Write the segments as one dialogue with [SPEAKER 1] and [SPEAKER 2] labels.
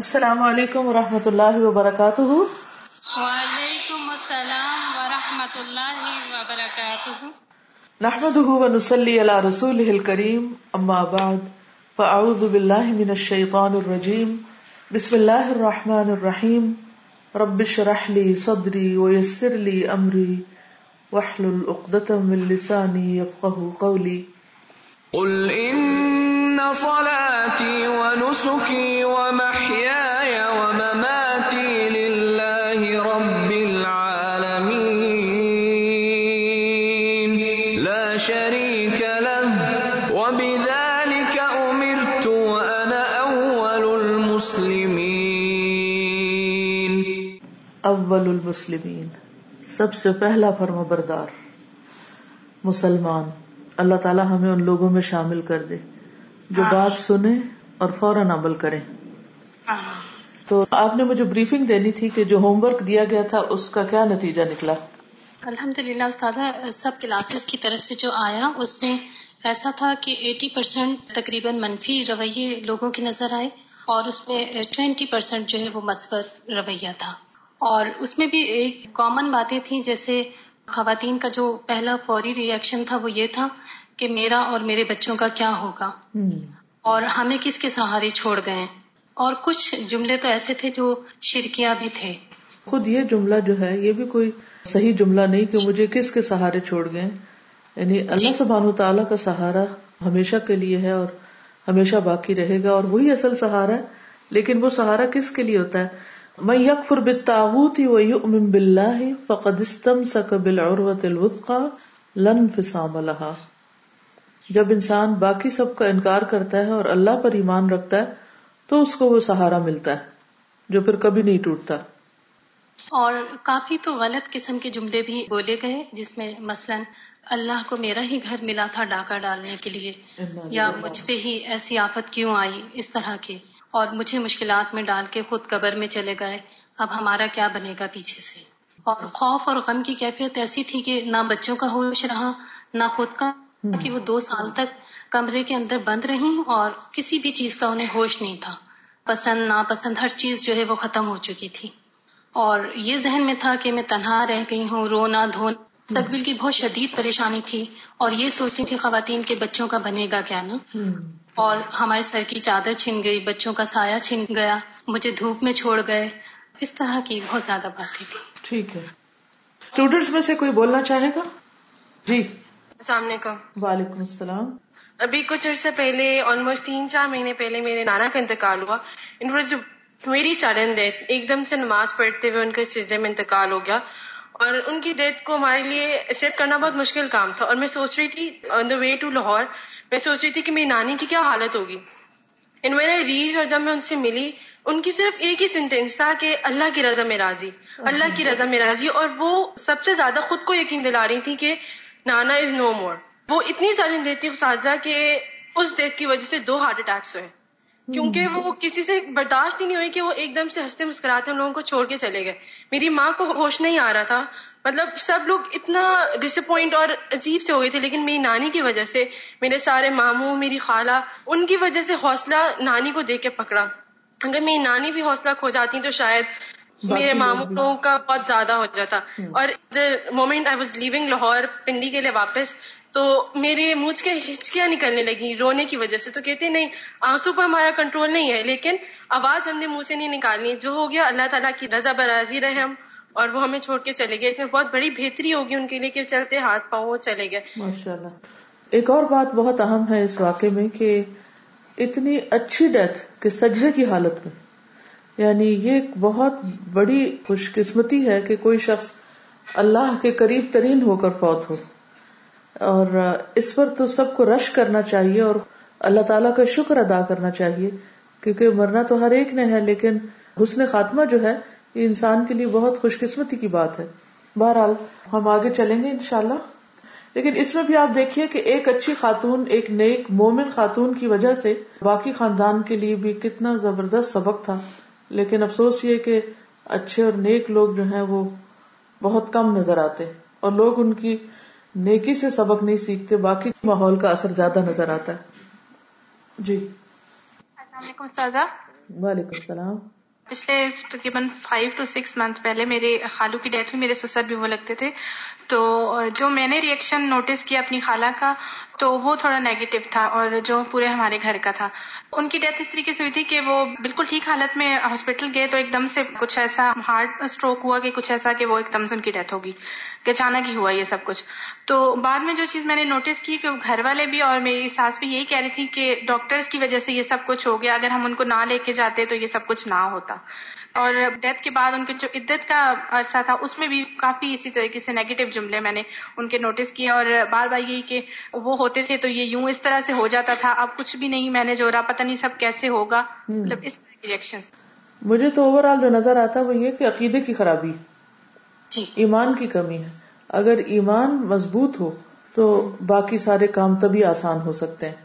[SPEAKER 1] السلام علیکم و رحمۃ اللہ وبرکاتہ۔
[SPEAKER 2] وعلیکم السلام ورحمۃ اللہ وبرکاتہ۔
[SPEAKER 1] نحمده ونصلي على رسوله الكريم اما بعد فاعوذ بالله من الشيطان الرجيم بسم الله الرحمن الرحيم رب اشرح لي صدري ويسر لي امري واحلل عقدة من لساني يفقهوا قولي
[SPEAKER 3] قل إن صلاتي ونسكي ومحياي
[SPEAKER 1] اول المسلمین سب سے پہلا فرما بردار مسلمان۔ اللہ تعالی ہمیں ان لوگوں میں شامل کر دے جو بات سنے اور فوراً عمل کریں۔ تو آپ نے مجھے بریفنگ دینی تھی کہ جو ہوم ورک دیا گیا تھا اس کا کیا نتیجہ نکلا؟
[SPEAKER 2] الحمد للہ استاذہ سب کلاسز کی طرف سے جو آیا اس میں ایسا تھا کہ ایٹی پرسینٹ تقریباً منفی رویے لوگوں کی نظر آئے اور اس میں ٹوینٹی پرسینٹ جو ہے وہ مثبت رویہ تھا۔ اور اس میں بھی ایک کامن باتیں تھیں جیسے خواتین کا جو پہلا فوری ریئیکشن تھا وہ یہ تھا کہ میرا اور میرے بچوں کا کیا ہوگا؟ اور ہمیں کس کے سہارے چھوڑ گئے؟ اور کچھ جملے تو ایسے تھے جو شرکیاں بھی تھے۔
[SPEAKER 1] خود یہ جملہ جو ہے یہ بھی کوئی صحیح جملہ نہیں کہ مجھے کس کے سہارے چھوڑ گئے۔ یعنی اللہ سبحانہ تعالیٰ کا سہارا ہمیشہ کے لیے ہے اور ہمیشہ باقی رہے گا اور وہی اصل سہارا ہے لیکن وہ سہارا کس کے لیے ہوتا ہے؟ میں یکفر بالتاغوت ویؤمن باللہ فقد استمسک بالعروۃ الوثقى لن فسام لها جب انسان باقی سب کا انکار کرتا ہے اور اللہ پر ایمان رکھتا ہے تو اس کو وہ سہارا ملتا ہے جو پھر کبھی نہیں ٹوٹتا۔
[SPEAKER 2] اور کافی تو غلط قسم کے جملے بھی بولے گئے جس میں مثلا اللہ کو میرا ہی گھر ملا تھا ڈاکہ ڈالنے کے لیے یا مجھ پہ ہی ایسی آفت کیوں آئی؟ اس طرح کے۔ اور مجھے مشکلات میں ڈال کے خود قبر میں چلے گئے۔ اب ہمارا کیا بنے گا پیچھے سے؟ اور خوف اور غم کی کیفیت ایسی تھی کہ نہ بچوں کا ہوش رہا، نہ خود کا، کہ وہ دو سال تک کمرے کے اندر بند رہی اور کسی بھی چیز کا انہیں ہوش نہیں تھا۔ پسند، ناپسند ہر چیز جو ہے وہ ختم ہو چکی تھی۔ اور یہ ذہن میں تھا کہ میں تنہا رہ گئی ہوں، رونا دھون تقبل کی بہت شدید پریشانی تھی اور یہ سوچتی تھی خواتین کے بچوں کا بنے گا کیا نا؟ اور ہمارے سر کی چادر چھن گئی بچوں کا سایہ چھن گیا مجھے دھوپ میں چھوڑ گئے۔ اس طرح کی بہت زیادہ باتیں تھی
[SPEAKER 1] ٹھیک ہے۔ اسٹوڈینٹس میں سے کوئی بولنا چاہے گا؟ جی۔
[SPEAKER 4] السلام علیکم۔
[SPEAKER 1] وعلیکم السلام۔
[SPEAKER 4] ابھی کچھ عرصے پہلے آلموسٹ تین چار مہینے پہلے میرے نانا کا انتقال ہوا۔ ان میری سڈن ڈیتھ ایک دم سے نماز پڑھتے ہوئے ان کے سجدے میں انتقال ہو گیا۔ اور ان کی ڈیتھ کو ہمارے لیے ایکسپٹ کرنا بہت مشکل کام تھا اور میں سوچ رہی تھی آن دا وے ٹو لاہور، میں سوچ رہی تھی کہ میری نانی کی کیا حالت ہوگی۔ ان میں نے ریڈ اور جب میں ان سے ملی، ان کی صرف ایک ہی سینٹینس تھا کہ اللہ کی رضا میں راضی، اللہ کی رضا میں راضی۔ اور وہ سب سے زیادہ خود کو یقین دلا رہی تھی کہ نانا از نو مور وہ اتنی ساری دیتی اساتذہ کہ اس ڈیتھ کی وجہ سے دو ہارٹ اٹیکس ہوئے۔ کیونکہ وہ کسی سے برداشت ہی نہیں ہوئی کہ وہ ایک دم سے ہنستے مسکراتے ان لوگوں کو چھوڑ کے چلے گئے۔ میری ماں کو ہوش نہیں آ رہا تھا۔ مطلب سب لوگ اتنا ڈس اپوائنٹ اور عجیب سے ہو گئے تھے لیکن میری نانی کی وجہ سے میرے سارے ماموں میری خالہ ان کی وجہ سے حوصلہ نانی کو دیکھ کے پکڑا۔ اگر میری نانی بھی حوصلہ کھو جاتی تو شاید میرے ماموں کا بہت زیادہ ہو جاتا۔ اور the moment I was living Lahore Pindi کے لیے واپس تو میرے منہ کے ہچکیاں نکلنے لگی، رونے کی وجہ سے تو کہتے نہیں، آنسو پر ہمارا کنٹرول نہیں ہے، لیکن آواز ہم نے منہ سے نہیں نکالنی۔ جو ہو گیا، اللہ تعالیٰ کی رضا برازی رہے ہم، اور وہ ہمیں چھوڑ کے چلے گئے۔ اس میں بہت بڑی بہتری ہوگی ان کے لیے کہ چلتے ہاتھ پاؤں وہ چلے گئے۔
[SPEAKER 1] ماشاء اللہ ایک اور بات بہت اہم ہے اس واقعے میں کہ اتنی اچھی ڈیتھ کہ سجدے کی حالت میں یعنی یہ ایک بہت بڑی خوش قسمتی ہے کہ کوئی شخص اللہ کے قریب ترین ہو کر فوت ہو۔ اور اس پر تو سب کو رش کرنا چاہیے اور اللہ تعالیٰ کا شکر ادا کرنا چاہیے، کیونکہ مرنا تو ہر ایک نے ہے، لیکن حسن خاتمہ جو ہے، یہ انسان کے لیے بہت خوش قسمتی کی بات ہے۔ بہرحال، ہم آگے چلیں گے انشاءاللہ۔ لیکن اس میں بھی آپ دیکھیے کہ ایک اچھی خاتون، ایک نیک مومن خاتون کی وجہ سے باقی خاندان کے لیے بھی کتنا زبردست سبق تھا۔ لیکن افسوس یہ کہ اچھے اور نیک لوگ جو ہیں، وہ بہت کم نظر آتے۔ اور لوگ ان کی نیکی سے سبق نہیں سیکھتے باقی ماحول کا اثر زیادہ نظر آتا ہے۔ جی۔
[SPEAKER 4] السلام علیکم سازا
[SPEAKER 1] وعلیکم السلام۔
[SPEAKER 5] پچھلے تقریباً فائیو ٹو سکس منتھ پہلے میرے خالو کی ڈیتھ ہوئی میرے سسر بھی وہ لگتے تھے۔ تو جو میں نے ریئیکشن نوٹس کیا اپنی خالہ کا تو وہ تھوڑا نیگیٹو تھا اور جو پورے ہمارے گھر کا تھا۔ ان کی ڈیتھ اس طریقے سے ہوئی تھی کہ وہ بالکل ٹھیک حالت میں ہاسپٹل گئے تو ایک دم سے کچھ ایسا ہارٹ اسٹروک ہوا کہ کچھ ایسا کہ وہ ایک دم سے ان کی ڈیتھ ہوگی۔ کہ اچانک ہی ہوا یہ سب کچھ۔ تو بعد میں جو چیز میں نے نوٹس کی کہ گھر والے بھی اور میری ساس بھی یہی کہہ رہی تھی کہ ڈاکٹرز کی وجہ سے یہ سب کچھ ہو گیا۔ اگر ہم ان کو نہ لے کے جاتے تو یہ سب کچھ نہ ہوتا۔ اور ڈیتھ کے بعد ان کے جو عدت کا عرصہ تھا اس میں بھی کافی اسی طریقے سے نیگیٹو جملے میں نے ان کے نوٹس کیے اور بار بار یہی کہ وہ ہوتے تھے تو یہ یوں اس طرح سے ہو جاتا تھا اب کچھ بھی نہیں میں نے جو رہا پتہ نہیں سب کیسے ہوگا۔ مطلب اس طرح کی ریئیکشن
[SPEAKER 1] مجھے تو اوور آل جو نظر آتا وہ یہ کہ عقیدے کی خرابی۔
[SPEAKER 2] جی۔
[SPEAKER 1] ایمان کی کمی ہے۔ اگر ایمان مضبوط ہو تو باقی سارے کام تبھی آسان ہو سکتے ہیں۔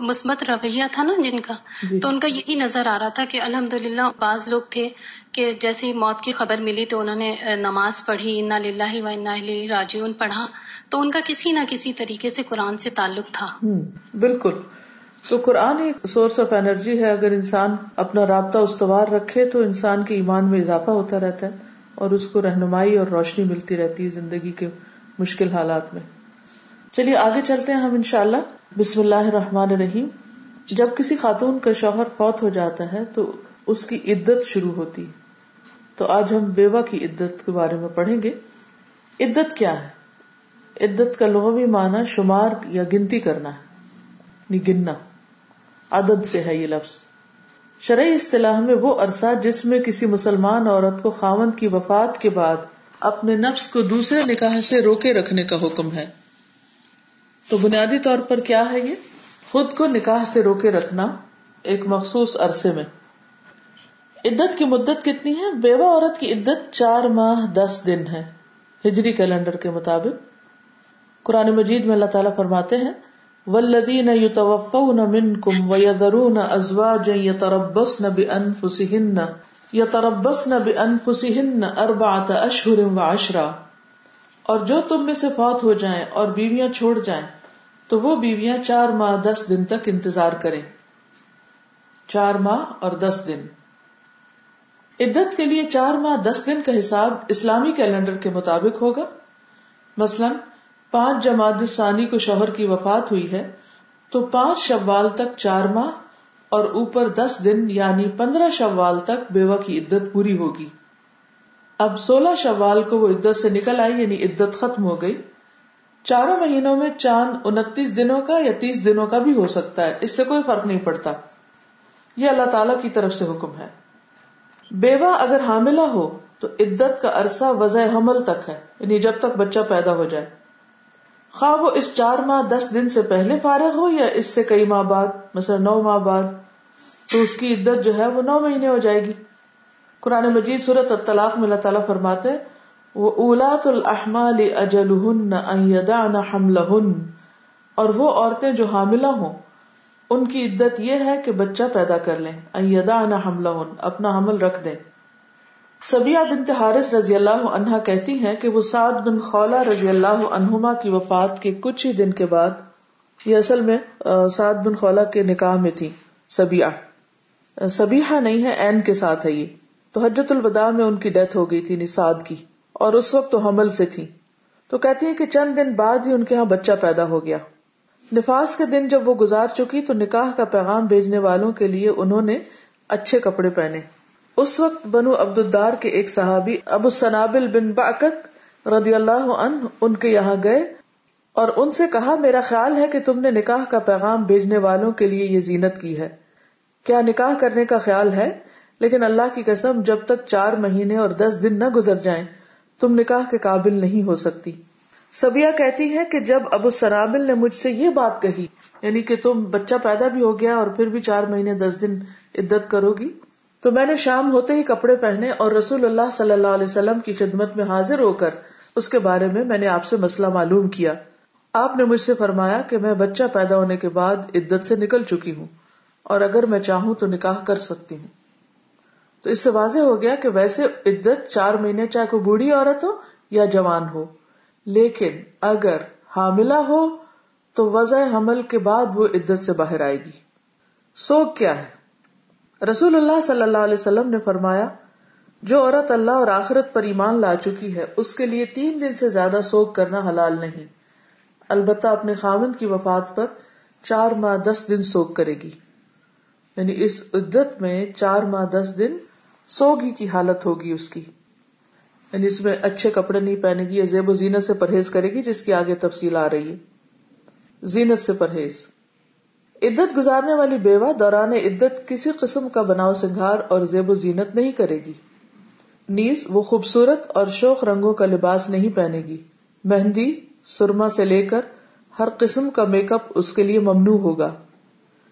[SPEAKER 2] مثبت رویہ تھا نا جن کا
[SPEAKER 1] جی۔
[SPEAKER 2] تو ان کا یہی نظر آ رہا تھا کہ الحمد للہ بعض لوگ تھے کہ جیسی موت کی خبر ملی تو انہوں نے نماز پڑھی انا للہ و انا راجعون پڑھا۔ تو ان کا کسی نہ کسی طریقے سے قرآن سے تعلق تھا۔
[SPEAKER 1] بالکل۔ تو قرآن ایک سورس آف انرجی ہے۔ اگر انسان اپنا رابطہ استوار رکھے تو انسان کے ایمان میں اضافہ ہوتا رہتا ہے اور اس کو رہنمائی اور روشنی ملتی رہتی ہے زندگی کے مشکل حالات میں۔ چلیے، آگے چلتے ہیں ہم انشاءاللہ۔ بسم اللہ الرحمن الرحیم۔ جب کسی خاتون کا شوہر فوت ہو جاتا ہے تو اس کی عدت شروع ہوتی ہے۔ تو آج ہم بیوہ کی عدت کے بارے میں پڑھیں گے۔ عدت کیا ہے؟ عدت کا لغوی معنی شمار یا گنتی کرنا ہے۔ یعنی گننا۔ عدد سے ہے یہ لفظ۔ شرعی اصطلاح میں وہ عرصہ جس میں کسی مسلمان عورت کو خاوند کی وفات کے بعد اپنے نفس کو دوسرے نکاح سے روکے رکھنے کا حکم ہے۔ تو بنیادی طور پر کیا ہے یہ؟ خود کو نکاح سے روکے رکھنا ایک مخصوص عرصے میں۔ عدت کی مدت کتنی ہے؟ بیوہ عورت کی عدت چار ماہ دس دن ہے، ہجری کیلنڈر کے مطابق۔ قرآن مجید میں اللہ تعالیٰ فرماتے ہیں ولدین یتوفون منکم ویذرون ازواجا یتربصن بانفسهن یتربصن بانفسهن اربعۃ اشہر وعشرا۔ اور جو تم میں سے فوت ہو جائیں اور بیویاں چھوڑ جائیں تو وہ بیویاں چار ماہ دس دن تک انتظار کریں۔ چار ماہ اور دس دن۔ عدت کے لیے چار ماہ دس دن کا حساب اسلامی کیلنڈر کے مطابق ہوگا۔ مثلاً پانچ جماعت ثانی کو شوہر کی وفات ہوئی ہے، تو پانچ شوال تک چار ماہ اور اوپر دس دن یعنی پندرہ شوال تک بیوہ کی عدت پوری ہوگی۔ اب سولہ شوال کو وہ عدت سے نکل آئی یعنی عدت ختم ہو گئی۔ چاروں مہینوں میں چاند انتیس دنوں کا یا تیس دنوں کا بھی ہو سکتا ہے، اس سے کوئی فرق نہیں پڑتا۔ یہ اللہ تعالی کی طرف سے حکم ہے۔ بیوہ اگر حاملہ ہو تو عدت کا عرصہ وضع حمل تک ہے یعنی جب تک بچہ پیدا ہو جائے۔ خواہ وہ اس چار ماہ، دس دن سے پہلے فارغ ہو یا اس سے کئی ماہ بعد، مثلا نو ماہ بعد، تو اس کی عدت جو ہے وہ نو مہینے ہو جائے گی۔ قرآن مجید صورت الطلاق میں اللہ تعالیٰ فرماتے وہ اولاد الحمال اجل ہن حمل ہن اور وہ عورتیں جو حاملہ ہوں، ان کی عدت یہ ہے کہ بچہ پیدا کر لیں۔ ایدا نہ حمل اپنا حمل رکھ دیں۔ سبیا بنت حارث رضی اللہ عنہا کہتی ہیں کہ وہ سعد بن خولا رضی اللہ عنہما کی وفات کے کچھ ہی دن کے بعد، یہ اصل میں سعد بن خولا کے نکاح میں تھی سبیا سبیحا نہیں ہے این کے ساتھ ہے یہ۔ تو حجت الوداع میں ان کی ڈیتھ ہو گئی تھی نساد کی۔ اور اس وقت تو حمل سے تھی تو کہتی ہے کہ چند دن بعد ہی ان کے یہاں بچہ پیدا ہو گیا۔ نفاس کے دن جب وہ گزار چکی تو نکاح کا پیغام بھیجنے والوں کے لیے انہوں نے اچھے کپڑے پہنے۔ اس وقت بنو عبد الدار کے ایک صحابی ابو سنابل بن باقت رضی اللہ عنہ ان کے یہاں گئے اور ان سے کہا، میرا خیال ہے کہ تم نے نکاح کا پیغام بھیجنے والوں کے لیے یہ زینت کی ہے۔ کیا نکاح کرنے کا خیال ہے؟ لیکن اللہ کی قسم، جب تک چار مہینے اور دس دن نہ گزر جائیں تم نکاح کے قابل نہیں ہو سکتی۔ سبیا کہتی ہے کہ جب ابو سرابل نے مجھ سے یہ بات کہی یعنی کہ تم بچہ پیدا بھی ہو گیا اور پھر بھی چار مہینے دس دن عدت کرو گی، تو میں نے شام ہوتے ہی کپڑے پہنے اور رسول اللہ صلی اللہ علیہ وسلم کی خدمت میں حاضر ہو کر اس کے بارے میں میں نے آپ سے مسئلہ معلوم کیا۔ آپ نے مجھ سے فرمایا کہ میں بچہ پیدا ہونے کے بعد عدت سے نکل چکی ہوں اور اگر میں چاہوں تو نکاح کر سکتی ہوں۔ تو اس سے واضح ہو گیا کہ ویسے عدت چار مہینے چاہے کوئی بوڑھی عورت ہو یا جوان ہو، لیکن اگر حاملہ ہو تو وضع حمل کے بعد وہ عدت سے باہر آئے گی۔ سوگ کیا ہے؟ رسول اللہ صلی اللہ علیہ وسلم نے فرمایا، جو عورت اللہ اور آخرت پر ایمان لا چکی ہے، اس کے لیے تین دن سے زیادہ سوگ کرنا حلال نہیں۔ البتہ اپنے خامند کی وفات پر چار ماہ دس دن سوگ کرے گی۔ یعنی اس عدت میں چار ماہ دس دن سوگ ہی کی حالت ہوگی اس کی۔ یعنی اس میں اچھے کپڑے نہیں پہنے گی یا زیب و زینت سے پرہیز کرے گی جس کی آگے تفصیل آ رہی ہے۔ زینت سے پرہیز۔ عدت گزارنے والی بیوہ دوران عدت کسی قسم کا بناؤ سنگھار اور زیب و زینت نہیں کرے گی۔ نیز وہ خوبصورت اور شوق رنگوں کا لباس نہیں پہنے گی مہندی، سرما سے لے کر ہر قسم کا میک اپ اس کے لیے ممنوع ہوگا۔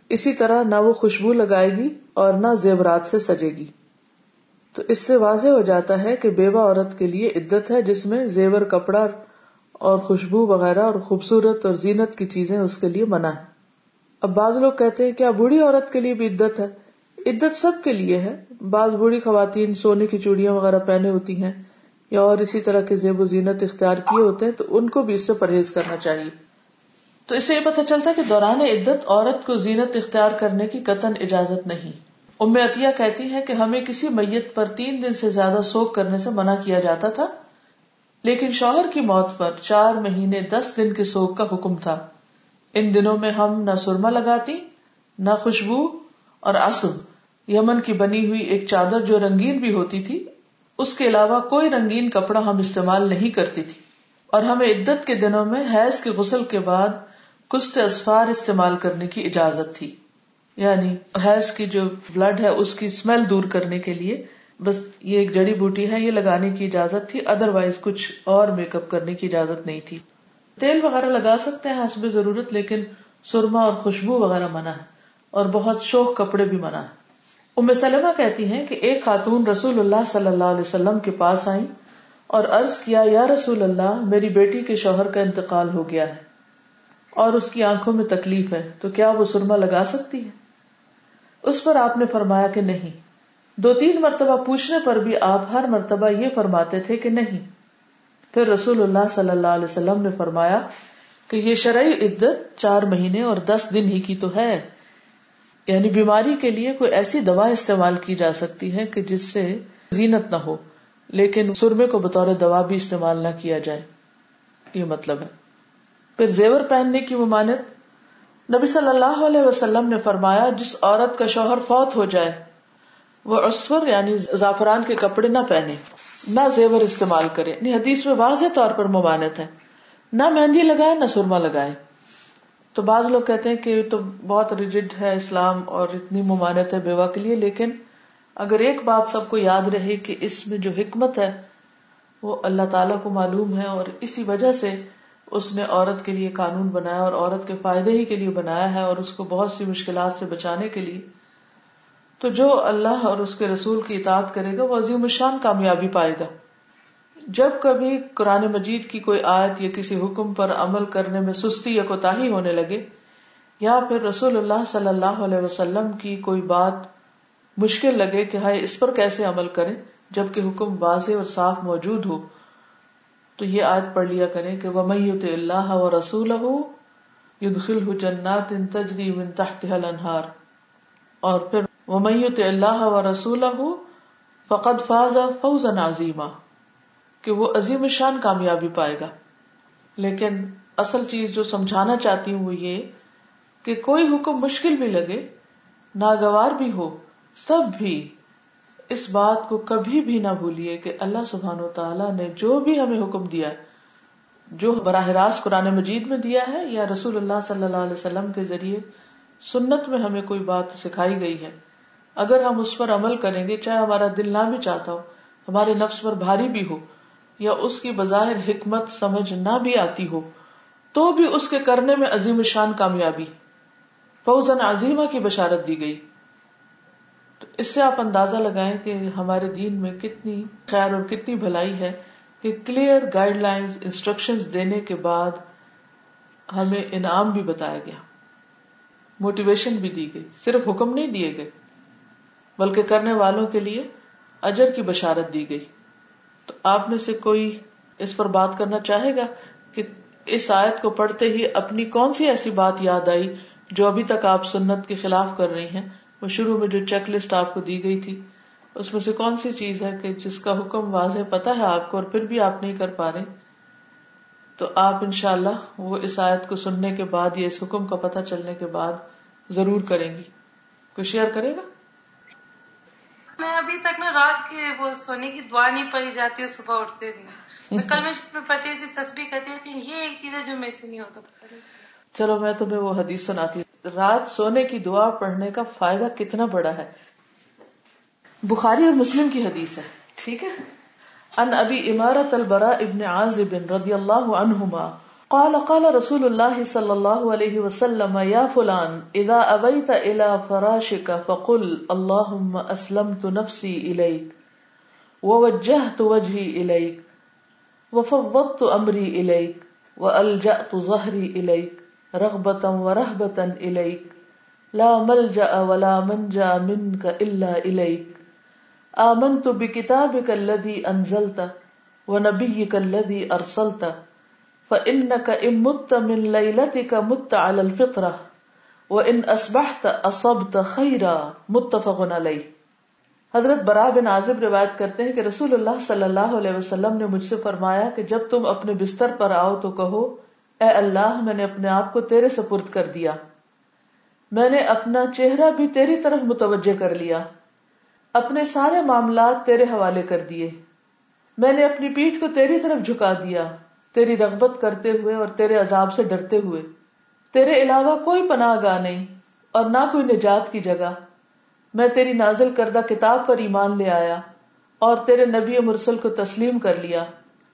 [SPEAKER 1] اسی طرح نہ وہ خوشبو لگائے گی اور نہ زیورات سے سجے گی۔ تو اس سے واضح ہو جاتا ہے کہ بیوہ عورت کے لیے عدت ہے جس میں زیور کپڑا اور خوشبو وغیرہ اور خوبصورت اور زینت کی چیزیں اس کے لیے منع ہے اب بعض لوگ کہتے ہیں کیا بوڑھی عورت کے لیے بھی عدت ہے؟ عدت سب کے لیے ہے۔ بعض بوڑھی خواتین سونے کی چوڑیاں وغیرہ پہنے ہوتی ہیں یا اور اسی طرح کے زیب و زینت اختیار کیے ہوتے ہیں تو ان کو بھی اس سے پرہیز کرنا چاہیے۔ تو اس سے یہ پتہ چلتا ہے کہ دوران عدت عورت کو زینت اختیار کرنے کی قطن اجازت نہیں۔ ام عطیہ کہتی ہے کہ ہمیں کسی میت پر تین دن سے زیادہ سوک کرنے سے منع کیا جاتا تھا، لیکن شوہر کی موت پر چار مہینے دس دن کے سوک کا حکم تھا۔ ان دنوں میں ہم نہ سرما لگاتی، نہ خوشبو اور آسم یمن کی بنی ہوئی ایک چادر جو رنگین بھی ہوتی تھی، اس کے علاوہ کوئی رنگین کپڑا ہم استعمال نہیں کرتی تھی۔ اور ہمیں عدت کے دنوں میں حیض کے غسل کے بعد کشت اسفار استعمال کرنے کی اجازت تھی۔ یعنی حیض کی جو بلڈ ہے، اس کی اسمیل دور کرنے کے لیے بس یہ ایک جڑی بوٹی ہے، یہ لگانے کی اجازت تھی ادر وائز کچھ اور میک اپ کرنے کی اجازت نہیں تھی۔ تیل وغیرہ لگا سکتے ہیں، حسب ضرورت، لیکن سرما اور خوشبو وغیرہ منع ہے اور بہت شوق کپڑے بھی منع ہے۔ ام سلمہ کہتی ہیں کہ ایک خاتون رسول اللہ صلی اللہ علیہ وسلم کے پاس آئی اور عرض کیا، یا رسول اللہ، میری بیٹی کے شوہر کا انتقال ہو گیا ہے اور اس کی آنکھوں میں تکلیف ہے، تو کیا وہ سرما لگا سکتی ہے؟ اس پر آپ نے فرمایا کہ نہیں۔ دو تین مرتبہ پوچھنے پر بھی آپ ہر مرتبہ یہ فرماتے تھے کہ نہیں۔ پھر رسول اللہ صلی اللہ علیہ وسلم نے فرمایا کہ یہ شرعی عدت چار مہینے اور دس دن ہی کی تو ہے۔ یعنی بیماری کے لیے کوئی ایسی دوا استعمال کی جا سکتی ہے کہ جس سے زینت نہ ہو، لیکن سرمے کو بطور دوا بھی استعمال نہ کیا جائے۔ یہ مطلب ہے۔ پھر زیور پہننے کی ممانت نبی صلی اللہ علیہ وسلم نے فرمایا، جس عورت کا شوہر فوت ہو جائے، وہ اسور یعنی زعفران کے کپڑے نہ پہنے، نہ زیور استعمال کرے۔ یعنی حدیث میں واضح طور پر ممانت ہے۔ نہ مہندی لگائے، نہ سرما لگائے۔ تو بعض لوگ کہتے ہیں کہ تو بہت ریجڈ ہے اسلام اور اتنی ممانت ہے بیوہ کے لیے، لیکن اگر ایک بات سب کو یاد رہے کہ اس میں جو حکمت ہے، وہ اللہ تعالیٰ کو معلوم ہے اور اسی وجہ سے اس نے عورت کے لیے قانون بنایا اور عورت کے فائدے ہی کے لیے بنایا ہے اور اس کو بہت سی مشکلات سے بچانے کے لیے۔ تو جو اللہ اور اس کے رسول کی اطاعت کرے گا، وہ عظیم الشان کامیابی پائے گا۔ جب کبھی قرآن مجید کی کوئی آیت یا کسی حکم پر عمل کرنے میں سستی یا کوتا ہونے لگے، یا پھر رسول اللہ صلی اللہ علیہ وسلم کی کوئی بات مشکل لگے کہ ہائے اس پر کیسے عمل کرے جبکہ حکم واضح اور صاف موجود ہو۔ تو یہ آیت پڑھ لیا کرے کہ وہ میت اللہ و رسول یدخل جنات تجری من تحتها اور پھر وہ میت اللہ و رسول فقد فاز فوزا عظیمہ کہ وہ عظیم شان کامیابی پائے گا۔ لیکن اصل چیز جو سمجھانا چاہتی ہوں وہ یہ کہ کوئی حکم مشکل بھی لگے، ناگوار بھی ہو، تب بھی اس بات کو کبھی بھی نہ بھولیے کہ اللہ سبحان و تعالیٰ نے جو بھی ہمیں حکم دیا جو براہ راست قرآن مجید میں دیا ہے یا رسول اللہ صلی اللہ علیہ وسلم کے ذریعے سنت میں ہمیں کوئی بات سکھائی گئی ہے۔ اگر ہم اس پر عمل کریں گے، چاہے ہمارا دل نہ بھی چاہتا ہو، ہمارے نفس پر بھاری بھی ہو یا اس کی بظاہر حکمت سمجھ نہ بھی آتی ہو، تو بھی اس کے کرنے میں عظیم شان کامیابی فوزن عظیمہ کی بشارت دی گئی۔ اس سے آپ اندازہ لگائیں کہ ہمارے دین میں کتنی خیر اور کتنی بھلائی ہے کہ کلیئر گائیڈ لائنز انسٹرکشن دینے کے بعد ہمیں انعام بھی بتایا گیا۔ موٹیویشن بھی دی گئی۔ صرف حکم نہیں دیے گئے، بلکہ کرنے والوں کے لیے اجر کی بشارت دی گئی۔ تو آپ میں سے کوئی اس پر بات کرنا چاہے گا کہ اس آیت کو پڑھتے ہی اپنی کون سی ایسی بات یاد آئی جو ابھی تک آپ سنت کے خلاف کر رہی ہیں؟ وہ شروع میں جو چیک لسٹ آپ کو دی گئی تھی اس میں سے کون سی چیز ہے کہ جس کا حکم واضح پتا ہے آپ کو اور پھر بھی آپ نہیں کر پا رہے؟ تو آپ ان شاء اللہ وہ اس آیت کو سننے کے بعد یا اس حکم کا پتہ چلنے کے بعد ضرور کریں گی۔ کوئی شیئر کرے گا؟
[SPEAKER 6] میں ابھی تک نا رات کے وہ سونے کی دعا نہیں پڑی جاتی اور صبح اٹھتے نہیں۔ کل میں پڑھتی تھی تصویر کرتی تھی یہ ایک چیز ہے جو میرے سے نہیں ہوتا
[SPEAKER 1] چلو میں تمہیں وہ حدیث سناتی رات سونے کی دعا پڑھنے کا فائدہ کتنا بڑا ہے؟ بخاری اور مسلم کی حدیث ہے، ٹھیک ہے؟ ان ابی عمارت البرا ابن عازب رضی اللہ عنہما قال قال رسول الله صلى الله عليه وسلم يا فلان، اذا ابيت الى فراشك فقل اللهم اسلمت نفسي اليك ووجهت وجهي اليك وفوضت امري اليك والجأت ظهري اليك رغبة ورهبة اليك لا ملجأ ولا منجا منك الا اليك آمنت بكتابك الذي انزلت ونبيك الذي ارسلت فانك ان مت من ليلتك مت على الفطره وان اصبحت اصبت خيرا، متفق عليه. حضرت برا بن عازب روایت کرتے ہیں کہ رسول اللہ صلی اللہ علیہ وسلم نے مجھ سے فرمایا کہ جب تم اپنے بستر پر آؤ تو کہو اے اللہ، میں نے اپنے آپ کو تیرے سپرد کر دیا۔ میں نے اپنا چہرہ بھی تیری طرف متوجہ کر لیا۔ اپنے سارے معاملات تیرے حوالے کر دیے۔ میں نے اپنی پیٹ کو تیری طرف جھکا دیا۔ تیری رغبت کرتے ہوئے اور تیرے عذاب سے ڈرتے ہوئے۔ تیرے علاوہ کوئی پناہ گاہ نہیں اور نہ کوئی نجات کی جگہ۔ میں تیری نازل کردہ کتاب پر ایمان لے آیا اور تیرے نبی مرسل کو تسلیم کر لیا۔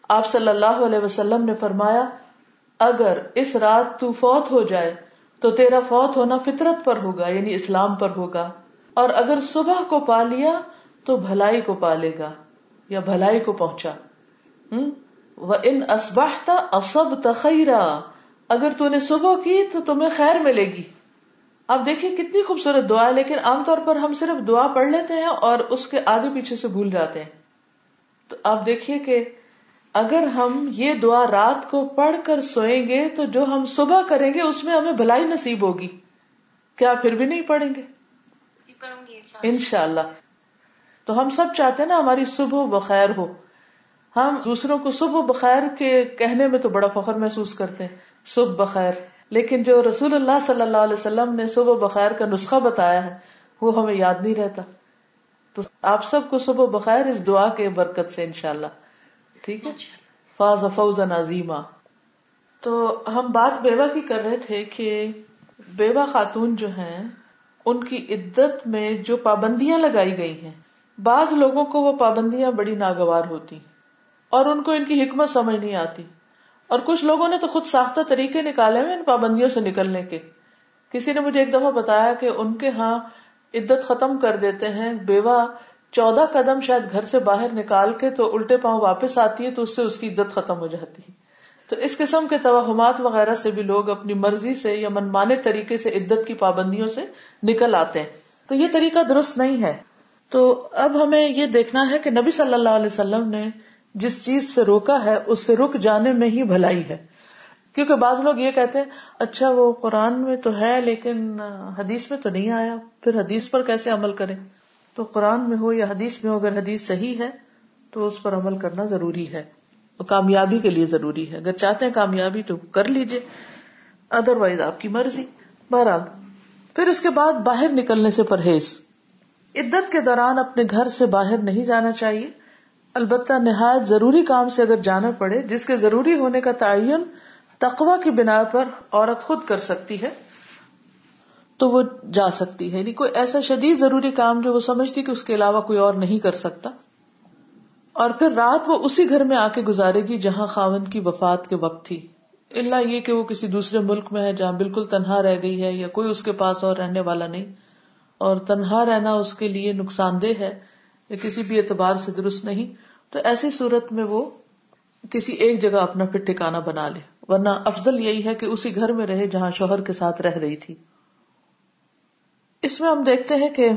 [SPEAKER 1] آپ صلی اللہ علیہ وسلم نے فرمایا اگر اس رات تو فوت ہو جائے، تو تیرا فوت ہونا فطرت پر ہوگا یعنی اسلام پر ہوگا۔ اور اگر صبح کو پا لیا، تو بھلائی کو پالے گا، یا بھلائی کو پہنچا۔ وہ ان اسباہتا اسب تخیرا اگر تو نے صبح کی، تو تمہیں خیر ملے گی۔ آپ دیکھیے کتنی خوبصورت دعا ہے، لیکن عام طور پر ہم صرف دعا پڑھ لیتے ہیں اور اس کے آگے پیچھے سے بھول جاتے ہیں۔ تو آپ دیکھیے کہ اگر ہم یہ دعا رات کو پڑھ کر سوئیں گے تو جو ہم صبح کریں گے اس میں ہمیں بھلائی نصیب ہوگی۔ کیا پھر بھی نہیں پڑھیں گے؟ انشاء اللہ تو ہم سب چاہتے ہیں نا ہماری صبح بخیر ہو۔ ہم دوسروں کو صبح بخیر کے کہنے میں تو بڑا فخر محسوس کرتے ہیں۔ صبح بخیر۔ لیکن جو رسول اللہ صلی اللہ علیہ وسلم نے صبح بخیر کا نسخہ بتایا ہے وہ ہمیں یاد نہیں رہتا۔ تو آپ سب کو صبح بخیر اس دعا کے برکت سے انشاء اللہ ٹھیک ہے؟ فاض فوز نازیما تو ہم بات بیوہ کی کر رہے تھے کہ بیوہ خاتون جو ہیں ان کی عدت میں جو پابندیاں لگائی گئی ہیں بعض لوگوں کو وہ پابندیاں بڑی ناگوار ہوتی اور ان کو ان کی حکمت سمجھ نہیں آتی۔ اور کچھ لوگوں نے تو خود ساختہ طریقے نکالے ہوئے ان پابندیوں سے نکلنے کے۔ کسی نے مجھے ایک دفعہ بتایا کہ ان کے ہاں عدت ختم کر دیتے ہیں بیوہ چودہ قدم شاید گھر سے باہر نکال کے تو الٹے پاؤں واپس آتی ہے تو اس سے اس کی عدت ختم ہو جاتی ہے۔ تو اس قسم کے توہمات وغیرہ سے بھی لوگ اپنی مرضی سے یا منمانے طریقے سے عدت کی پابندیوں سے نکل آتے ہیں۔ تو یہ طریقہ درست نہیں ہے۔ تو اب ہمیں یہ دیکھنا ہے کہ نبی صلی اللہ علیہ وسلم نے جس چیز سے روکا ہے، اس سے رک جانے میں ہی بھلائی ہے۔ کیونکہ بعض لوگ یہ کہتے ہیں اچھا وہ قرآن میں تو ہے لیکن حدیث میں تو نہیں آیا، پھر حدیث پر کیسے عمل کرے تو قرآن میں ہو یا حدیث میں ہو، اگر حدیث صحیح ہے تو اس پر عمل کرنا ضروری ہے۔ کامیابی کے لیے ضروری ہے۔ اگر چاہتے ہیں کامیابی تو کر لیجیے ادر وائز آپ کی مرضی۔ بہرحال، پھر اس کے بعد باہر نکلنے سے پرہیز۔ عدت کے دوران اپنے گھر سے باہر نہیں جانا چاہیے۔ البتہ نہایت ضروری کام سے اگر جانا پڑے، جس کے ضروری ہونے کا تعین تقوا کی بنا پر عورت خود کر سکتی ہے۔ تو وہ جا سکتی ہے۔ یعنی کوئی ایسا شدید ضروری کام جو وہ سمجھتی کہ اس کے علاوہ کوئی اور نہیں کر سکتا۔ اور پھر رات وہ اسی گھر میں آ کے گزارے گی جہاں خاون کی وفات کے وقت تھی۔ اللہ یہ کہ وہ کسی دوسرے ملک میں ہے جہاں بالکل تنہا رہ گئی ہے یا کوئی اس کے پاس اور رہنے والا نہیں۔ اور تنہا رہنا اس کے لیے نقصان دہ ہے یا کسی بھی اعتبار سے درست نہیں۔ تو ایسی صورت میں وہ کسی ایک جگہ اپنا پھر ٹھکانا بنا لے۔ ورنہ افضل یہی ہے کہ اسی گھر میں رہے جہاں شوہر کے ساتھ رہ رہی تھی۔ اس میں ہم دیکھتے ہیں کہ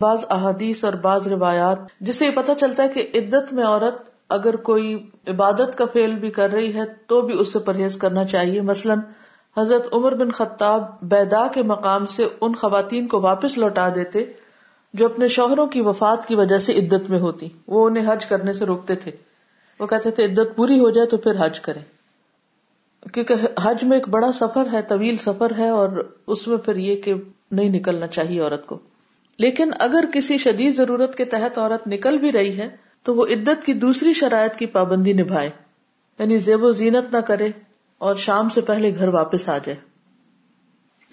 [SPEAKER 1] بعض احادیث اور بعض روایات جس سے یہ پتا چلتا ہے کہ عدت میں عورت اگر کوئی عبادت کا فیل بھی کر رہی ہے تو بھی اس سے پرہیز کرنا چاہیے۔ مثلاً حضرت عمر بن خطاب بیدا کے مقام سے ان خواتین کو واپس لوٹا دیتے جو اپنے شوہروں کی وفات کی وجہ سے عدت میں ہوتی۔ وہ انہیں حج کرنے سے روکتے تھے۔ وہ کہتے تھے، عدت پوری ہو جائے تو پھر حج کریں۔ کیونکہ حج میں ایک بڑا سفر ہے، طویل سفر ہے اور اس میں پھر یہ کہ نہیں نکلنا چاہیے عورت کو۔ لیکن اگر کسی شدید ضرورت کے تحت عورت نکل بھی رہی ہے، تو وہ عدت کی دوسری شرائط کی پابندی نبھائے۔ یعنی زیب و زینت نہ کرے اور شام سے پہلے گھر واپس آ جائے۔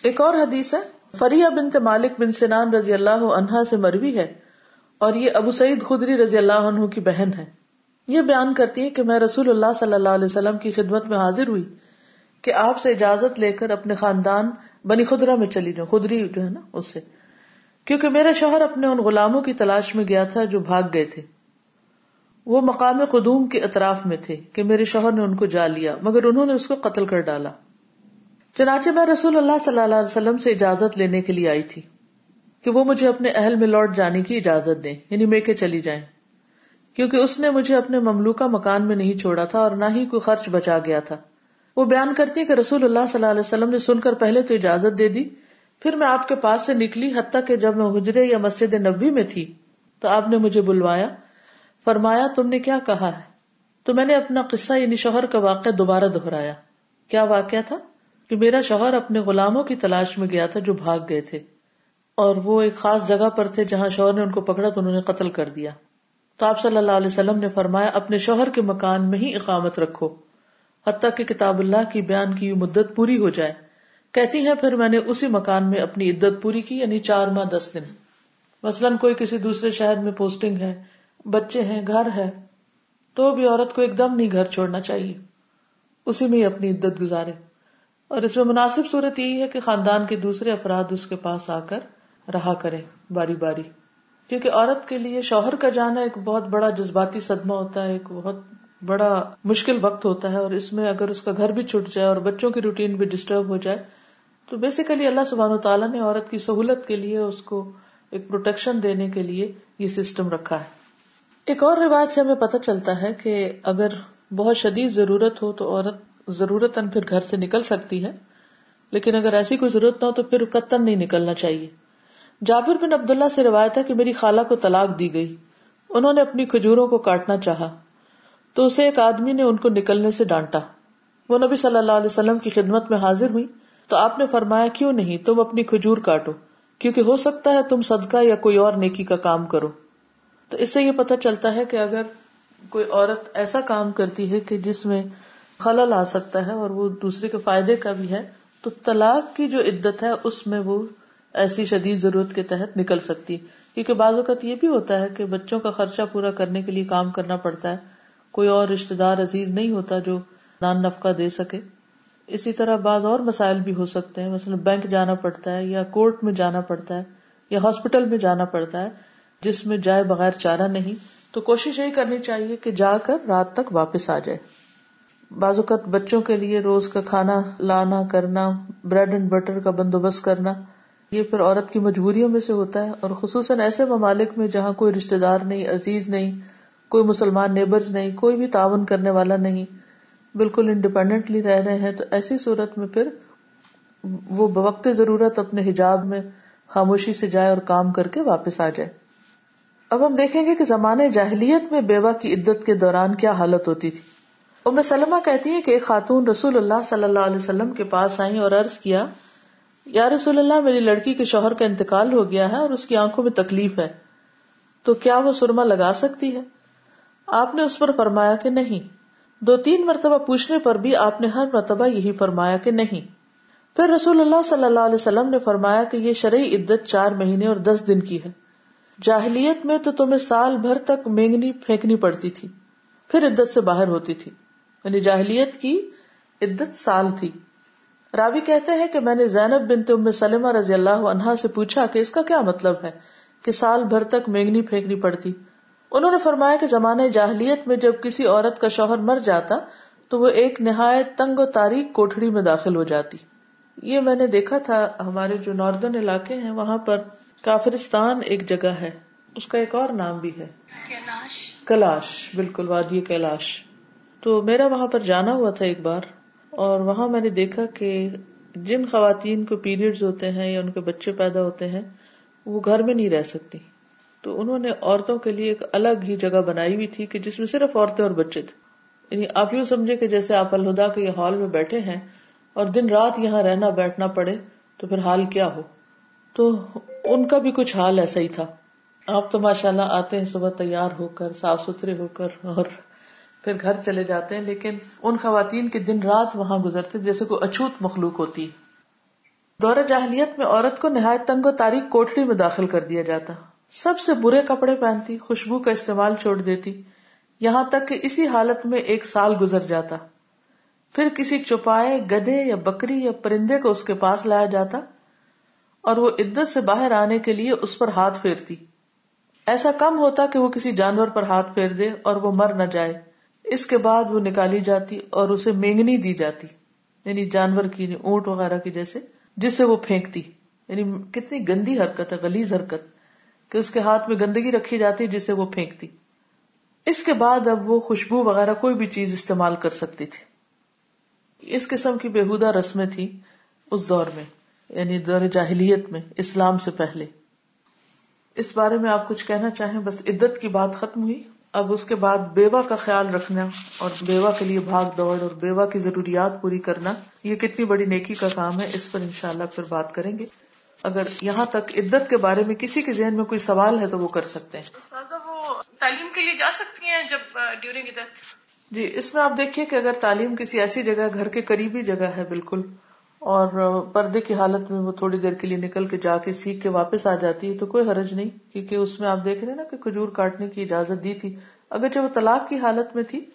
[SPEAKER 1] ایک اور حدیث ہے، فریہ بنت مالک بن سنان رضی اللہ عنہا سے مروی ہے اور یہ ابو سعید خدری رضی اللہ عنہ کی بہن ہے۔ یہ بیان کرتی ہے کہ میں رسول اللہ صلی اللہ علیہ وسلم کی خدمت میں حاضر ہوئی کہ آپ سے اجازت لے کر اپنے خاندان بنی خدرا میں چلی جاؤں، خدری جو ہے نا، اس سے۔ کیونکہ میرا شوہر اپنے ان غلاموں کی تلاش میں گیا تھا جو بھاگ گئے تھے۔ وہ مقام قدوم کے اطراف میں تھے کہ میرے شوہر نے ان کو جا لیا، مگر انہوں نے اس کو قتل کر ڈالا۔ چنانچہ میں رسول اللہ صلی اللہ علیہ وسلم سے اجازت لینے کے لیے آئی تھی کہ وہ مجھے اپنے اہل میں لوٹ جانے کی اجازت دیں یعنی میں کے چلی جائیں۔ کیونکہ اس نے مجھے اپنے مملوکہ مکان میں نہیں چھوڑا تھا اور نہ ہی کوئی خرچ بچا گیا تھا۔ وہ بیان کرتی کہ رسول اللہ صلی اللہ علیہ وسلم نے سن کر پہلے تو اجازت دے دی، پھر میں آپ کے پاس سے نکلی، حتیٰ کہ جب میں حجرے یا مسجد نبی میں تھی تو آپ نے مجھے بلوایا۔ فرمایا، تم نے کیا کہا ہے؟ تو میں نے اپنا قصہ یعنی شوہر کا واقعہ دوبارہ دہرایا۔ کیا واقعہ تھا؟ کہ میرا شوہر اپنے غلاموں کی تلاش میں گیا تھا جو بھاگ گئے تھے اور وہ ایک خاص جگہ پر تھے جہاں شوہر نے ان کو پکڑا تو انہوں نے قتل کر دیا۔ تو آپ صلی اللہ علیہ وسلم نے فرمایا، اپنے شوہر کے مکان میں ہی اقامت رکھو۔ حتیٰ کہ کتاب اللہ کی بیان کی مدت پوری ہو جائے۔ کہتی ہے پھر میں نے اسی مکان میں اپنی عدت پوری کی یعنی چار ماہ دس دن۔ مثلاً کوئی کسی دوسرے شہر میں پوسٹنگ ہے، بچے ہیں، گھر ہے، تو بھی عورت کو ایک دم نہیں گھر چھوڑنا چاہیے۔ اسی میں ہی اپنی عدت گزارے۔ اور اس میں مناسب صورت یہی ہے کہ خاندان کے دوسرے افراد اس کے پاس آ کر رہا کرے باری باری۔ کیونکہ عورت کے لیے شوہر کا جانا ایک بہت بڑا جذباتی صدمہ ہوتا ہے، ایک بہت بڑا مشکل وقت ہوتا ہے اور اس میں اگر اس کا گھر بھی چھٹ جائے اور بچوں کی روٹین بھی ڈسٹرب ہو جائے، تو بیسیکلی اللہ سبحان و تعالیٰ نے عورت کی سہولت کے لیے اس کو ایک پروٹیکشن دینے کے لیے یہ سسٹم رکھا ہے۔ ایک اور روایت سے ہمیں پتہ چلتا ہے کہ اگر بہت شدید ضرورت ہو تو عورت ضرورت پھر گھر سے نکل سکتی ہے، لیکن اگر ایسی کوئی ضرورت نہ ہو تو پھر قطن نہیں نکلنا چاہیے۔ جابر بن عبداللہ سے روایت ہے کہ میری خالہ کو طلاق دی گئی۔ انہوں نے اپنی کھجوروں کو کاٹنا چاہا۔ تو اسے ایک آدمی نے ان کو نکلنے سے ڈانٹا۔ وہ نبی صلی اللہ علیہ وسلم کی خدمت میں حاضر ہوئی۔ تو آپ نے فرمایا، کیوں نہیں؟ تم اپنی کھجور کاٹو، کیونکہ ہو سکتا ہے تم صدقہ یا کوئی اور نیکی کا کام کرو۔ تو اس سے یہ پتہ چلتا ہے کہ اگر کوئی عورت ایسا کام کرتی ہے کہ جس میں خلل آ سکتا ہے اور وہ دوسرے کے فائدے کا بھی ہے، تو طلاق کی جو عدت ہے، اس میں وہ ایسی شدید ضرورت کے تحت نکل سکتی۔ کیونکہ بعض اوقات یہ بھی ہوتا ہے کہ بچوں کا خرچہ پورا کرنے کے لیے کام کرنا پڑتا ہے۔ کوئی اور رشتے دار عزیز نہیں ہوتا جو نان نفقہ دے سکے۔ اسی طرح بعض اور مسائل بھی ہو سکتے ہیں۔ مثلا بینک جانا پڑتا ہے یا کورٹ میں جانا پڑتا ہے یا ہاسپٹل میں جانا پڑتا ہے جس میں جائے بغیر چارہ نہیں۔ تو کوشش یہی کرنی چاہیے کہ جا کر رات تک واپس آ جائے۔ بعض اوقات بچوں کے لیے روز کا کھانا، لانا، کرنا، بریڈ اینڈ بٹر کا بندوبست کرنا۔ یہ پھر عورت کی مجبوریوں میں سے ہوتا ہے اور خصوصاً ایسے ممالک میں جہاں کوئی رشتے دار نہیں، عزیز نہیں، کوئی مسلمان نیبرز نہیں، کوئی بھی تعاون کرنے والا نہیں، بالکل انڈیپینڈنٹلی رہ رہے ہیں، تو ایسی صورت میں پھر وہ بوقت ضرورت اپنے حجاب میں خاموشی سے جائے اور کام کر کے واپس آ جائے۔ اب ہم دیکھیں گے کہ زمانے جاہلیت میں بیوہ کی عدت کے دوران کیا حالت ہوتی تھی۔ ام سلمہ کہتی ہے کہ ایک خاتون رسول اللہ صلی اللہ علیہ وسلم کے پاس آئی اور عرض کیا یا رسول اللہ، میری لڑکی کے شوہر کا انتقال ہو گیا ہے اور اس کی آنکھوں میں تکلیف ہے، تو کیا وہ سرما لگا سکتی ہے؟ آپ نے اس پر فرمایا کہ نہیں۔ دو تین مرتبہ پوچھنے پر بھی آپ نے ہر مرتبہ یہی فرمایا کہ نہیں۔ پھر رسول اللہ صلی اللہ علیہ وسلم نے فرمایا کہ یہ شرعی عدت چار مہینے اور دس دن کی ہے۔ جاہلیت میں تو تمہیں سال بھر تک مینگنی پھینکنی پڑتی تھی، پھر عدت سے باہر ہوتی تھی۔ یعنی جاہلیت کی عدت سال تھی۔ راوی کہتے ہیں کہ میں نے زینب بنت ام سلمہ رضی اللہ عنہا سے پوچھا کہ اس کا کیا مطلب ہے کہ سال بھر تک مینگنی پھینکنی پڑتی۔ انہوں نے فرمایا کہ زمانے جاہلیت میں جب کسی عورت کا شوہر مر جاتا تو وہ ایک نہایت تنگ و تاریخ کوٹڑی میں داخل ہو جاتی۔ یہ میں نے دیکھا تھا ہمارے جو ناردرن علاقے ہیں وہاں پر کافرستان ایک جگہ ہے۔ اس کا ایک اور نام بھی ہے۔ کلاش بالکل وادی کیلاش۔ تو میرا وہاں پر جانا ہوا تھا ایک بار۔ اور وہاں میں نے دیکھا کہ جن خواتین کو پیریڈز ہوتے ہیں یا ان کے بچے پیدا ہوتے ہیں، وہ گھر میں نہیں رہ سکتی۔ تو انہوں نے عورتوں کے لیے ایک الگ ہی جگہ بنائی ہوئی تھی کہ جس میں صرف عورتیں اور بچے تھے۔ یعنی آپ یوں سمجھے کہ جیسے آپ الہدا کے یہ ہال میں بیٹھے ہیں اور دن رات یہاں رہنا بیٹھنا پڑے، تو پھر حال کیا ہو؟ تو ان کا بھی کچھ حال ایسا ہی تھا۔ آپ تو ماشاء اللہ آتے ہیں، صبح تیار ہو کر، صاف ستھرے ہو کر اور پھر گھر چلے جاتے ہیں، لیکن ان خواتین کے دن رات وہاں گزرتے، جیسے کوئی اچھوت مخلوق ہوتی۔ دورہ جاہلیت میں عورت کو نہایت تنگ و تاریخ کوٹری میں داخل کر دیا جاتا۔ سب سے برے کپڑے پہنتی، خوشبو کا استعمال چھوڑ دیتی۔ یہاں تک کہ اسی حالت میں ایک سال گزر جاتا۔ پھر کسی چپائے گدے یا بکری یا پرندے کو اس کے پاس لایا جاتا اور وہ عدت سے باہر آنے کے لیے اس پر ہاتھ پھیرتی۔ ایسا کم ہوتا کہ وہ کسی جانور پر ہاتھ پھیر دے اور وہ مر نہ جائے۔ اس کے بعد وہ نکالی جاتی اور اسے مینگنی دی جاتی یعنی جانور کی یعنی اونٹ وغیرہ کی جیسے جسے وہ پھینکتی۔ یعنی کتنی گندی حرکت ہے گلیز حرکت، کہ اس کے ہاتھ میں گندگی رکھی جاتی جسے وہ پھینکتی۔ اس کے بعد اب وہ خوشبو وغیرہ کوئی بھی چیز استعمال کر سکتی تھی۔ اس قسم کی بےحدہ رسمیں تھی اس دور میں یعنی دور جاہلیت میں، اسلام سے پہلے۔ اس بارے میں آپ کچھ کہنا چاہیں، بس عدت کی بات ختم ہوئی۔ اب اس کے بعد بیوہ کا خیال رکھنا اور بیوہ کے لیے بھاگ دوڑ اور بیوہ کی ضروریات پوری کرنا یہ کتنی بڑی نیکی کا کام ہے اس پر انشاءاللہ پھر بات کریں گے۔ اگر یہاں تک عدت کے بارے میں کسی کے ذہن میں کوئی سوال ہے تو وہ کر سکتے ہیں۔
[SPEAKER 7] وہ تعلیم کے لیے جا سکتی ہیں جب ڈیورنگ عدت؟
[SPEAKER 1] جی اس میں آپ دیکھیے کہ اگر تعلیم کسی ایسی جگہ گھر کے قریبی جگہ ہے بالکل اور پردے کی حالت میں وہ تھوڑی دیر کے لیے نکل کے جا کے سیکھ کے واپس آ جاتی ہے تو کوئی حرج نہیں، کیونکہ اس میں آپ دیکھ رہے نا کہ کھجور کاٹنے کی اجازت دی تھی۔ اگر جب وہ طلاق کی حالت میں تھی،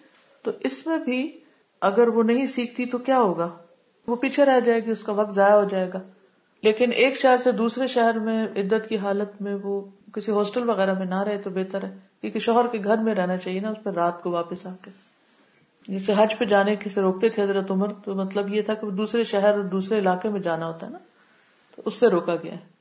[SPEAKER 1] تو اس میں بھی اگر وہ نہیں سیکھتی تو کیا ہوگا؟ وہ پیچھے رہ جائے گی، اس کا وقت ضائع ہو جائے گا۔ لیکن ایک شہر سے دوسرے شہر میں عدت کی حالت میں وہ کسی ہاسٹل وغیرہ میں نہ رہے تو بہتر ہے، کیونکہ شوہر کے گھر میں رہنا چاہیے نا، اس پر رات کو واپس آ کے۔ جیسے حج پہ جانے کے روکتے تھے حضرت عمر تو مطلب یہ تھا کہ دوسرے شہر اور دوسرے علاقے میں جانا ہوتا ہے نا۔ تو اس سے روکا گیا۔ ہے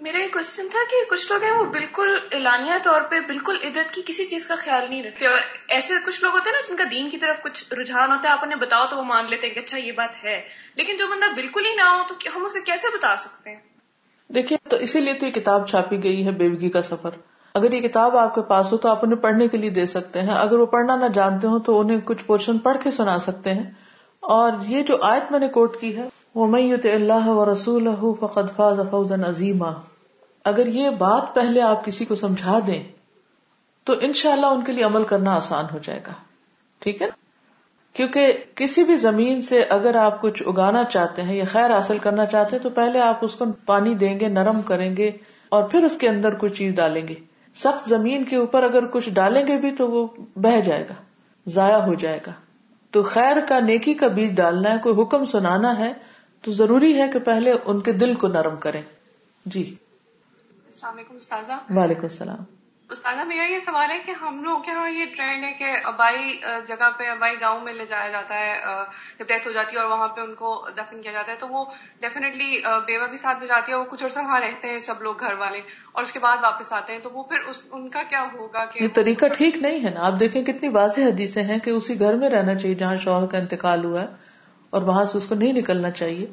[SPEAKER 7] میرا یہ کوشچن تھا کہ کچھ لوگ ہیں وہ بالکل اعلانیہ طور پہ بالکل عدت کی کسی چیز کا خیال نہیں رکھتے اور ایسے کچھ لوگ ہوتے ہیں نا جن کا دین کی طرف کچھ رجحان ہوتا ہے آپ انہیں بتاؤ تو وہ مان لیتے ہیں کہ اچھا یہ بات ہے۔ لیکن جو بندہ بالکل ہی نہ ہو تو ہم اسے کیسے بتا سکتے ہیں؟
[SPEAKER 1] دیکھیے تو اسی لیے تو یہ کتاب چھاپی گئی ہے بیوگی کا سفر۔ اگر یہ کتاب آپ کے پاس ہو تو آپ انہیں پڑھنے کے لیے دے سکتے ہیں۔ اگر وہ پڑھنا نہ جانتے ہو تو انہیں کچھ پورشن پڑھ کے سنا سکتے ہیں۔ اور یہ جو آیت میں نے کوٹ کی ہے وہ میت اللہ و رسول فقد فاز فوزا عظیمہ اگر یہ بات پہلے آپ کسی کو سمجھا دیں، تو ان شاء اللہ ان کے لیے عمل کرنا آسان ہو جائے گا۔ ٹھیک ہے؟ کیونکہ کسی بھی زمین سے اگر آپ کچھ اگانا چاہتے ہیں یا خیر حاصل کرنا چاہتے ہیں، تو پہلے آپ اس کو پانی دیں گے، نرم کریں گے اور پھر اس کے اندر کوئی چیز ڈالیں گے۔ سخت زمین کے اوپر اگر کچھ ڈالیں گے بھی تو وہ بہ جائے گا ضائع ہو جائے گا۔ تو خیر کا نیکی کا بیج ڈالنا ہے کوئی حکم سنانا ہے تو ضروری ہے کہ پہلے ان کے دل کو نرم کریں۔ جی۔
[SPEAKER 8] السلام علیکم
[SPEAKER 1] وعلیکم السلام۔
[SPEAKER 8] استاذہ میرا یہ سوال ہے کہ ہم لوگ کے یہاں یہ ٹرینڈ ہے کہ ابائی جگہ پہ ابائی گاؤں میں لے جایا جاتا ہے جب ڈیتھ ہو جاتی ہے اور وہاں پہ ان کو دفن کیا جاتا ہے تو وہ ڈیفینیٹلی بیوہ بھی ساتھ میں جاتی ہے وہ کچھ عرصہ وہاں رہتے ہیں سب لوگ گھر والے اور اس کے بعد واپس آتے ہیں تو وہ پھر ان کا کیا ہوگا کہ
[SPEAKER 1] یہ طریقہ ٹھیک نہیں ہے نا؟ آپ دیکھیں کتنی واضح حدیثیں ہیں کہ اسی گھر میں رہنا چاہیے جہاں شوہر کا انتقال ہوا ہے اور وہاں سے اس کو نہیں نکلنا چاہیے۔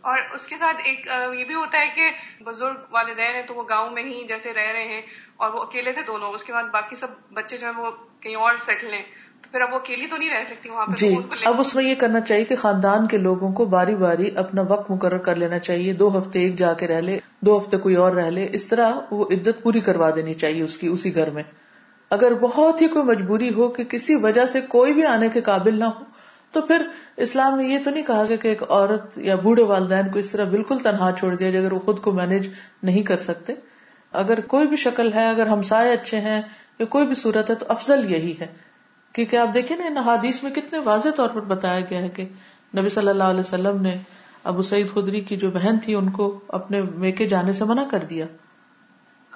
[SPEAKER 8] اور اس کے ساتھ ایک یہ بھی ہوتا ہے کہ بزرگ والدین ہیں تو وہ گاؤں میں ہی جیسے رہ رہے ہیں اور وہ اکیلے تھے دونوں اس کے بعد باقی سب بچے جو ہیں وہ کہیں اور سیٹل ہیں۔ تو پھر اب وہ اکیلی تو نہیں رہ سکتی وہاں پہ
[SPEAKER 1] جی اب اس میں یہ کرنا چاہیے کہ خاندان کے لوگوں کو باری باری اپنا وقت مقرر کر لینا چاہیے دو ہفتے ایک جا کے رہ لے دو ہفتے کوئی اور رہ لے اس طرح وہ عدت پوری کروا دینی چاہیے اس کی اسی گھر میں۔ اگر بہت ہی کوئی مجبوری ہو کہ کسی وجہ سے کوئی بھی آنے کے قابل نہ ہو تو پھر اسلام نے یہ تو نہیں کہا کہ ایک عورت یا بوڑھے والدین کو اس طرح بالکل تنہا چھوڑ دیا جائے اگر وہ خود کو مینج نہیں کر سکتے۔ اگر کوئی بھی شکل ہے، اگر ہمسائے اچھے ہیں یا کوئی بھی صورت ہے، تو افضل یہی ہے۔ کیونکہ آپ دیکھیں نا، ان حادیث میں کتنے واضح طور پر بتایا گیا ہے کہ نبی صلی اللہ علیہ وسلم نے ابو سعید خدری کی جو بہن تھی، ان کو اپنے میکے جانے سے منع کر دیا۔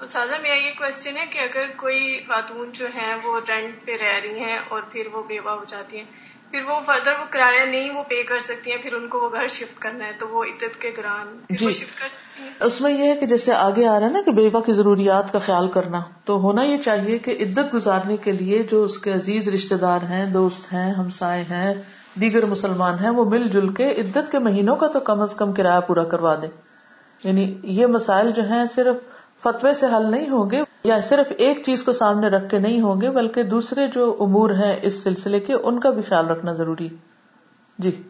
[SPEAKER 7] سازا میرا یہ کوشچن ہے کہ اگر کوئی خاتون جو ہے وہ رینٹ پہ رہ رہی ہیں اور پھر وہ بیوہ ہو جاتی ہیں پھر وہ فردر وہ کرایہ نہیں وہ پے کر سکتی ہیں پھر ان کو وہ گھر شفٹ کرنا ہے تو وہ عدت کے دوران
[SPEAKER 1] جی۔ اس میں یہ ہے کہ جیسے آگے آ رہا ہے نا کہ بیوہ کی ضروریات کا خیال کرنا تو ہونا یہ چاہیے کہ عدت گزارنے کے لیے جو اس کے عزیز رشتے دار ہیں دوست ہیں ہمسائے ہیں دیگر مسلمان ہیں وہ مل جل کے عدت کے مہینوں کا تو کم از کم کرایہ پورا کروا دیں۔ یعنی یہ مسائل جو ہیں صرف فتوے سے حل نہیں ہوں گے یا صرف ایک چیز کو سامنے رکھ کے نہیں ہوں گے بلکہ دوسرے جو امور ہیں اس سلسلے کے ان کا بھی خیال رکھنا ضروری۔ جی۔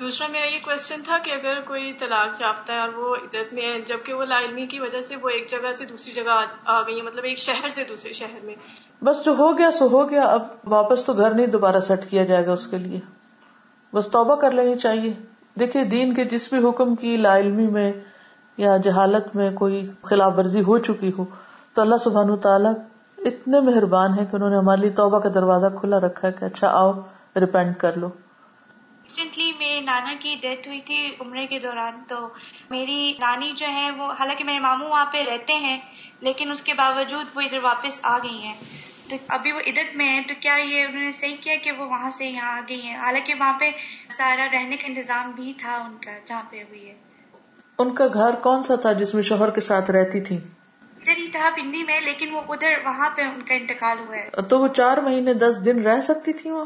[SPEAKER 9] دوسرا میرا یہ کوشچن تھا کہ اگر کوئی طلاق یافتہ ہے اور وہ عدت میں ہے جبکہ وہ لا علمی کی وجہ سے وہ ایک جگہ سے دوسری جگہ آ گئی ہے مطلب ایک شہر سے دوسرے شہر میں۔
[SPEAKER 1] بس جو ہو گیا سو ہو گیا اب واپس تو گھر نہیں دوبارہ سیٹ کیا جائے گا اس کے لیے۔ بس توبہ کر لینی چاہیے۔ دیکھیے دین کے جس بھی حکم کی لا علمی میں یا جہالت میں کوئی خلاف ورزی ہو چکی ہو تو اللہ سبحان تعالیٰ اتنے مہربان ہے کہ انہوں نے ہمارے لیے توبہ کا دروازہ کھلا رکھا ہے کہ اچھا آؤ ریپینٹ کر لو۔
[SPEAKER 10] ریسنٹلی میرے نانا کی ڈیتھ ہوئی تھی عمرے کے دوران تو میری نانی جو ہے وہ حالانکہ میرے ماموں وہاں پہ رہتے ہیں لیکن اس کے باوجود وہ ادھر واپس آ گئی ہیں۔ تو ابھی وہ عدت میں ہے تو کیا یہ انہوں نے صحیح کیا کہ وہ وہاں سے یہاں آ گئی ہیں؟ حالانکہ وہاں پہ سارا رہنے کا انتظام بھی تھا ان کا جہاں پہ ہوئی ہے۔
[SPEAKER 1] ان کا گھر کون سا تھا جس میں شوہر کے ساتھ رہتی تھی؟
[SPEAKER 10] ہی تھا پنڈی میں لیکن وہ ادھر وہاں پہ ان کا انتقال ہوا ہے۔
[SPEAKER 1] تو وہ چار مہینے دس دن رہ سکتی تھی وہاں؟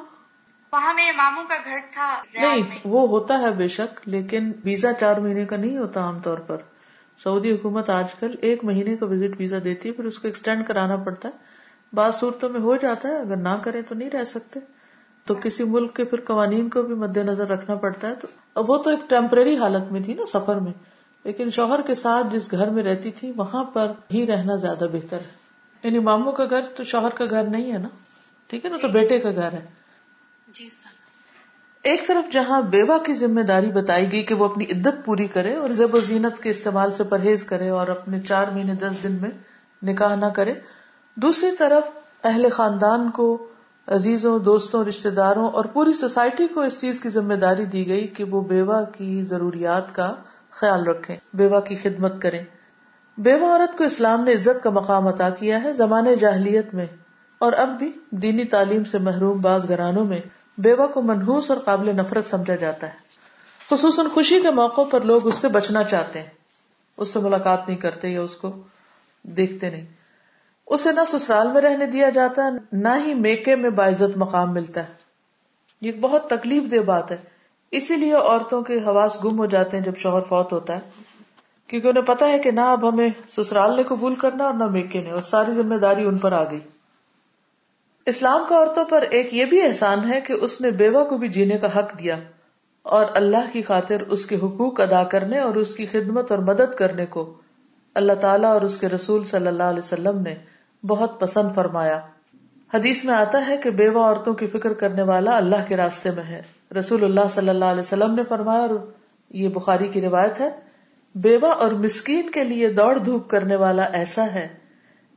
[SPEAKER 10] وہاں میرے ماموں کا گھر تھا
[SPEAKER 1] نہیں وہ ہوتا ہے بے شک لیکن ویزا چار مہینے کا نہیں ہوتا عام طور پر۔ سعودی حکومت آج کل ایک مہینے کا وزٹ ویزا دیتی ہے پھر اس کو ایکسٹینڈ کرانا پڑتا ہے۔ بعض صورتوں میں ہو جاتا ہے اگر نہ کرے تو نہیں رہ سکتے۔ تو کسی ملک کے پھر قوانین کو بھی مد نظر رکھنا پڑتا ہے۔ تو وہ تو ایک ٹیمپرری حالت میں تھی نا سفر میں۔ لیکن شوہر کے ساتھ جس گھر میں رہتی تھی وہاں پر ہی رہنا زیادہ بہتر ہے۔ یعنی ماموں کا گھر تو شوہر کا گھر نہیں ہے نا؟ ٹھیک ہے نا؟ تو بیٹے کا گھر ہے۔
[SPEAKER 2] جی
[SPEAKER 1] ایک طرف جہاں بیوہ کی ذمہ داری بتائی گئی کہ وہ اپنی عدت پوری کرے اور زیب و زینت کے استعمال سے پرہیز کرے اور اپنے چار مہینے دس دن میں نکاح نہ کرے۔ دوسری طرف اہل خاندان کو عزیزوں دوستوں رشتے داروں اور پوری سوسائٹی کو اس چیز کی ذمہ داری دی گئی کہ وہ بیوہ کی ضروریات کا خیال رکھیں، بیوہ کی خدمت کریں۔ بیوہ عورت کو اسلام نے عزت کا مقام عطا کیا ہے زمانے جاہلیت میں۔ اور اب بھی دینی تعلیم سے محروم بعض گھرانوں میں بیوہ کو منحوس اور قابل نفرت سمجھا جاتا ہے۔ خصوصاً خوشی کے موقع پر لوگ اس سے بچنا چاہتے ہیں۔ اس سے ملاقات نہیں کرتے یا اس کو دیکھتے نہیں۔ اسے نہ سسرال میں رہنے دیا جاتا ہے نہ ہی میکے میں باعزت مقام ملتا ہے۔ یہ بہت تکلیف دہ بات ہے۔ اسی لیے عورتوں کے حواس گم ہو جاتے ہیں جب شوہر فوت ہوتا ہے۔ کیونکہ انہیں پتا ہے کہ نہ اب ہمیں سسرال نے قبول کرنا اور نہ میکے نے، اور ساری ذمہ داری ان پر آ گئی۔ اسلام کا عورتوں پر ایک یہ بھی احسان ہے کہ اس نے بیوہ کو بھی جینے کا حق دیا اور اللہ کی خاطر اس کے حقوق ادا کرنے اور اس کی خدمت اور مدد کرنے کو اللہ تعالیٰ اور اس کے رسول صلی اللہ علیہ وسلم نے بہت پسند فرمایا۔ حدیث میں آتا ہے کہ بیوہ عورتوں کی فکر کرنے والا اللہ کے راستے میں ہے۔ رسول اللہ صلی اللہ علیہ وسلم نے فرمایا، اور یہ بخاری کی روایت ہے، بیوہ اور مسکین کے لیے دوڑ دھوپ کرنے والا ایسا ہے،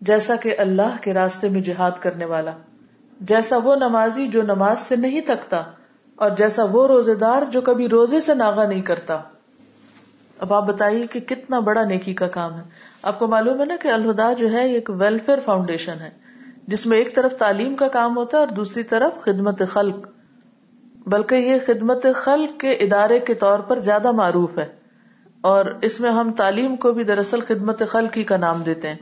[SPEAKER 1] جیسا کہ اللہ کے راستے میں جہاد کرنے والا۔ جیسا وہ نمازی جو نماز سے نہیں تھکتا، اور جیسا وہ روزے دار جو کبھی روزے سے ناغا نہیں کرتا۔ اب آپ بتائیے کہ کتنا بڑا نیکی کا کام ہے۔ آپ کو معلوم ہے نا کہ الہدا جو ہے ایک ویلفیئر فاؤنڈیشن ہے، جس میں ایک طرف تعلیم کا کام ہوتا ہے اور دوسری طرف خدمت خلق۔ بلکہ یہ خدمت خلق کے ادارے کے طور پر زیادہ معروف ہے اور اس میں ہم تعلیم کو بھی دراصل خدمت خلق ہی کا نام دیتے ہیں۔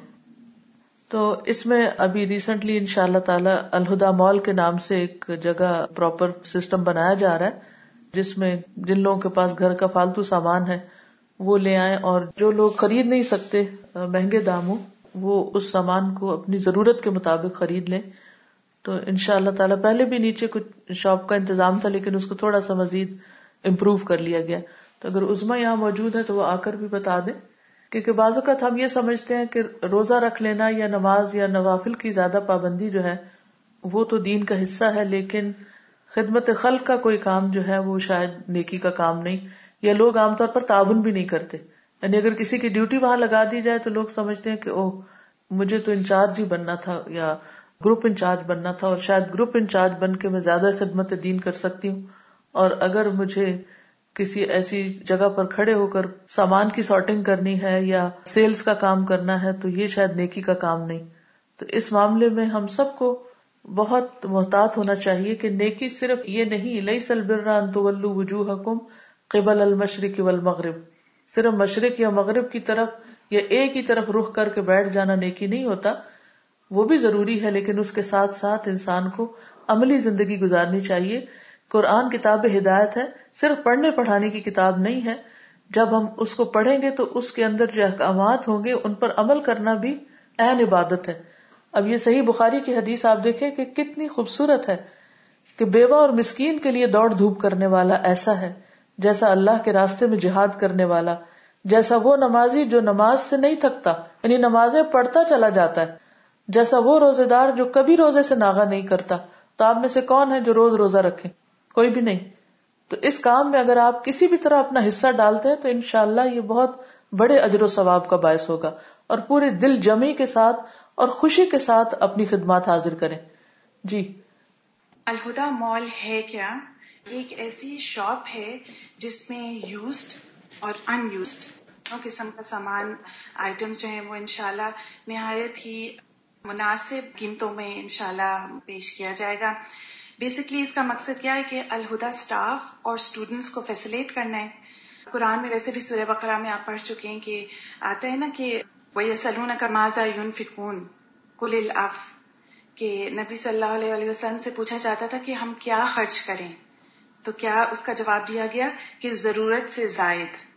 [SPEAKER 1] تو اس میں ابھی ریسنٹلی ان شاء اللہ تعالی الہدا مال کے نام سے ایک جگہ پراپر سسٹم بنایا جا رہا ہے، جس میں جن لوگوں کے پاس گھر کا فالتو سامان ہے، وہ لے آئے اور جو لوگ خرید نہیں سکتے، مہنگے داموں، وہ اس سامان کو اپنی ضرورت کے مطابق خرید لیں۔ تو ان شاء اللہ تعالیٰ پہلے بھی نیچے کچھ شاپ کا انتظام تھا، لیکن اس کو تھوڑا سا مزید امپروو کر لیا گیا۔ تو اگر عزما یہاں موجود ہے تو وہ آ کر بھی بتا دیں کیونکہ بعض اوقات ہم یہ سمجھتے ہیں کہ روزہ رکھ لینا یا نماز یا نوافل کی زیادہ پابندی جو ہے، وہ تو دین کا حصہ ہے، لیکن خدمت خلق کا کوئی کام جو ہے، وہ شاید نیکی کا کام نہیں۔ یا لوگ عام طور پر تعاون بھی نہیں کرتے۔ یعنی اگر کسی کی ڈیوٹی وہاں لگا دی جائے تو لوگ سمجھتے ہیں کہ او مجھے تو انچارج ہی بننا تھا یا گروپ انچارج بننا تھا اور شاید گروپ انچارج بن کے میں زیادہ خدمت دین کر سکتی ہوں۔ اور اگر مجھے کسی ایسی جگہ پر کھڑے ہو کر سامان کی سارٹنگ کرنی ہے یا سیلز کا کام کرنا ہے تو یہ شاید نیکی کا کام نہیں۔ تو اس معاملے میں ہم سب کو بہت محتاط ہونا چاہیے کہ نیکی صرف یہ نہیں لئی سلبرا انتولو وجوہ حکم قبل المشرق والمغرب۔ صرف مشرق یا مغرب کی طرف یا ایک ہی طرف رخ کر کے بیٹھ جانا نیکی نہیں ہوتا۔ وہ بھی ضروری ہے، لیکن اس کے ساتھ ساتھ انسان کو عملی زندگی گزارنی چاہیے۔ قرآن کتاب ہدایت ہے، صرف پڑھنے پڑھانے کی کتاب نہیں ہے۔ جب ہم اس کو پڑھیں گے تو اس کے اندر جو احکامات ہوں گے، ان پر عمل کرنا بھی اہم عبادت ہے۔ اب یہ صحیح بخاری کی حدیث آپ دیکھیں کہ کتنی خوبصورت ہے کہ بیوہ اور مسکین کے لیے دوڑ دھوپ کرنے والا ایسا ہے، جیسا اللہ کے راستے میں جہاد کرنے والا۔ جیسا وہ نمازی جو نماز سے نہیں تھکتا یعنی نمازیں پڑھتا چلا جاتا ہے۔ جیسا وہ روزے دار جو کبھی روزے سے ناغا نہیں کرتا، تو آپ میں سے کون ہے جو روز روزہ رکھے؟ کوئی بھی نہیں۔ تو اس کام میں اگر آپ کسی بھی طرح اپنا حصہ ڈالتے ہیں، تو انشاءاللہ یہ بہت بڑے اجر و ثواب کا باعث ہوگا۔ اور پورے دل جمی کے ساتھ اور خوشی کے ساتھ اپنی خدمات حاضر کریں۔ جی۔
[SPEAKER 11] الہدا مال ہے کیا؟ ایک ایسی شاپ ہے جس میں یوزڈ اور ان یوزڈ قسم کا سامان آئٹمس جو ہیں وہ انشاءاللہ نہایت ہی مناسب قیمتوں میں انشاءاللہ پیش کیا جائے گا۔ بیسکلی اس کا مقصد کیا ہے کہ الہدا اسٹاف اور اسٹوڈینٹس کو فیسلیٹ کرنا ہے۔ قرآن میں ویسے بھی سورہ بقرہ میں آپ پڑھ چکے ہیں کہ آتا ہے نا کہ وہ سلون کا ماضا یون فکون کل الاف کہ نبی صلی اللہ علیہ وسلم سے پوچھا جاتا تھا کہ ہم کیا خرچ کریں؟ تو کیا اس کا جواب دیا گیا کہ ضرورت سے زائد۔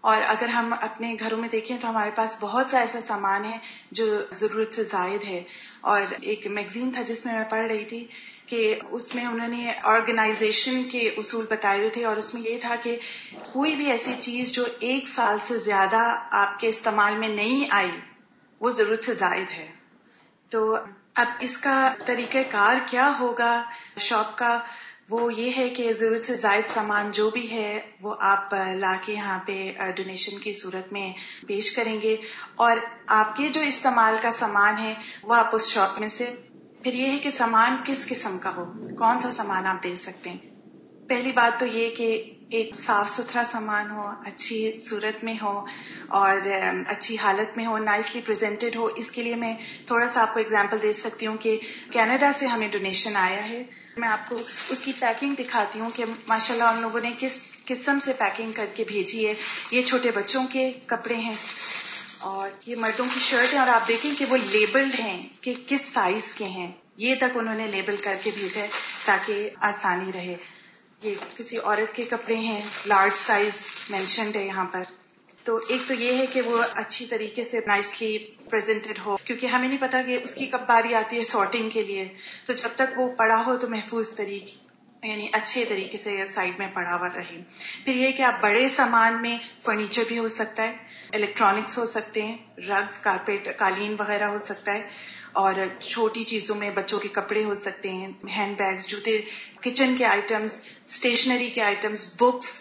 [SPEAKER 11] اور اگر ہم اپنے گھروں میں دیکھیں تو ہمارے پاس بہت سا ایسا سامان ہے جو ضرورت سے زائد ہے۔ اور ایک میگزین تھا جس میں میں پڑھ رہی تھی کہ اس میں انہوں نے آرگنائزیشن کے اصول بتائے ہوئے تھے اور اس میں یہ تھا کہ کوئی بھی ایسی چیز جو ایک سال سے زیادہ آپ کے استعمال میں نہیں آئی، وہ ضرورت سے زائد ہے۔ تو اب اس کا طریقہ کار کیا ہوگا؟ شاپ کا وہ یہ ہے کہ ضرورت سے زائد سامان جو بھی ہے وہ آپ لا کے یہاں پہ ڈونیشن کی صورت میں پیش کریں گے اور آپ کے جو استعمال کا سامان ہے وہ آپ اس شاپ میں سے پھر یہ ہے کہ سامان کس قسم کا ہو؟ کون سا سامان آپ دے سکتے ہیں؟ پہلی بات تو یہ کہ ایک صاف ستھرا سامان ہو، اچھی صورت میں ہو اور اچھی حالت میں ہو نائسلی پریزنٹڈ ہو، اس کے لیے میں تھوڑا سا آپ کو اگزامپل دے سکتی ہوں کہ کینیڈا سے ہمیں ڈونیشن آیا ہے۔ میں آپ کو اس کی پیکنگ دکھاتی ہوں کہ ماشاء اللہ ان لوگوں نے کس قسم سے پیکنگ کر کے بھیجی ہے۔ یہ چھوٹے بچوں کے کپڑے ہیں اور یہ مردوں کی شرٹ ہے اور آپ دیکھیں کہ وہ لیبلڈ ہیں کہ کس سائز کے ہیں۔ یہ تک انہوں نے لیبل کر کے بھیجا ہے تاکہ آسانی رہے۔ یہ کسی عورت کے کپڑے ہیں لارج سائز مینشنڈ ہے یہاں پر۔ تو ایک تو یہ ہے کہ وہ اچھی طریقے سے نائسلی پریزنٹڈ ہو، کیونکہ ہمیں نہیں پتا کہ اس کی کب باری آتی ہے سارٹنگ کے لیے۔ تو جب تک وہ پڑا ہو تو محفوظ طریقے یعنی اچھے طریقے سے سائڈ میں پڑا ہوا رہے۔ پھر یہ کہ آپ بڑے سامان میں فرنیچر بھی ہو سکتا ہے الیکٹرانکس ہو سکتے ہیں رگز کارپیٹ قالین وغیرہ ہو سکتا ہے۔ اور چھوٹی چیزوں میں بچوں کے کپڑے ہو سکتے ہیں، ہینڈ بیگز، جوتے، کچن کے آئٹمس اسٹیشنری کے آئٹمس بکس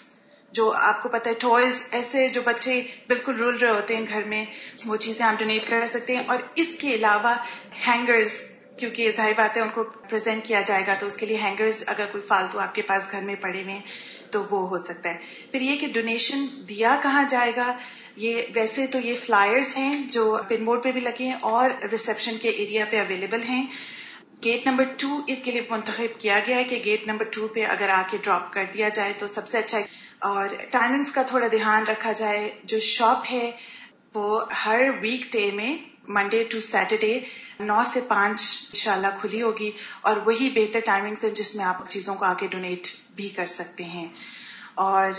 [SPEAKER 11] جو آپ کو پتا ہے ٹوائز ایسے جو بچے بالکل رول رہے ہوتے ہیں گھر میں، وہ چیزیں آپ ڈونیٹ کر سکتے ہیں اور اس کے علاوہ ہینگرز کیونکہ ظاہر بات ہے ان کو پرزینٹ کیا جائے گا تو اس کے لیے ہینگرز اگر کوئی فالتو آپ کے پاس گھر میں پڑے ہوئے تو وہ ہو سکتا ہے۔ پھر یہ کہ ڈونیشن دیا کہاں جائے گا، یہ ویسے تو یہ فلائرز ہیں جو پن بورڈ پہ بھی لگے ہیں اور ریسپشن کے ایریا پہ اویلیبل ہیں۔ گیٹ نمبر ٹو اس کے لیے منتخب کیا گیا ہے کہ گیٹ نمبر ٹو پہ اگر آ کے ڈراپ کر دیا جائے تو سب سے اچھا ہے۔ اور ٹائمنگس کا تھوڑا دھیان رکھا جائے۔ جو شاپ ہے وہ ہر ویک ڈے میں منڈے ٹو سیٹرڈے نو سے پانچ انشاءاللہ کھلی ہوگی اور وہی بہتر ٹائمنگ ہے جس میں آپ چیزوں کو آگے ڈونیٹ بھی کر سکتے ہیں۔ اور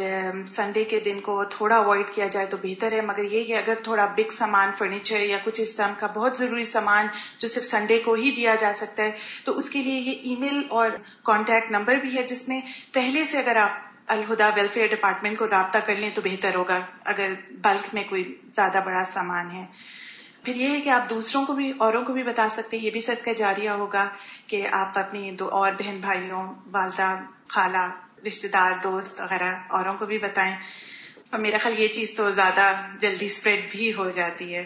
[SPEAKER 11] سنڈے کے دن کو تھوڑا اوائڈ کیا جائے تو بہتر ہے، مگر یہ کہ اگر تھوڑا بگ سامان فرنیچر یا کچھ اس طرح کا بہت ضروری سامان جو صرف سنڈے کو ہی دیا جا سکتا ہے، تو اس کے لیے یہ ای میل اور کانٹیکٹ نمبر بھی ہے جس میں پہلے سے اگر آپ الہدا ویلفیئر ڈپارٹمنٹ کو رابطہ کر لیں تو بہتر ہوگا، اگر بلک میں کوئی زیادہ بڑا سامان ہے۔ پھر یہ ہے کہ آپ دوسروں کو بھی، اوروں کو بھی بتا سکتے ہیں، یہ بھی صدقہ جاریہ ہوگا کہ آپ اپنی دو اور بہن بھائیوں، والدہ، خالہ رشتے دار، دوست وغیرہ اوروں کو بھی بتائیں۔ اور میرا خیال یہ چیز تو زیادہ جلدی اسپریڈ بھی ہو جاتی ہے۔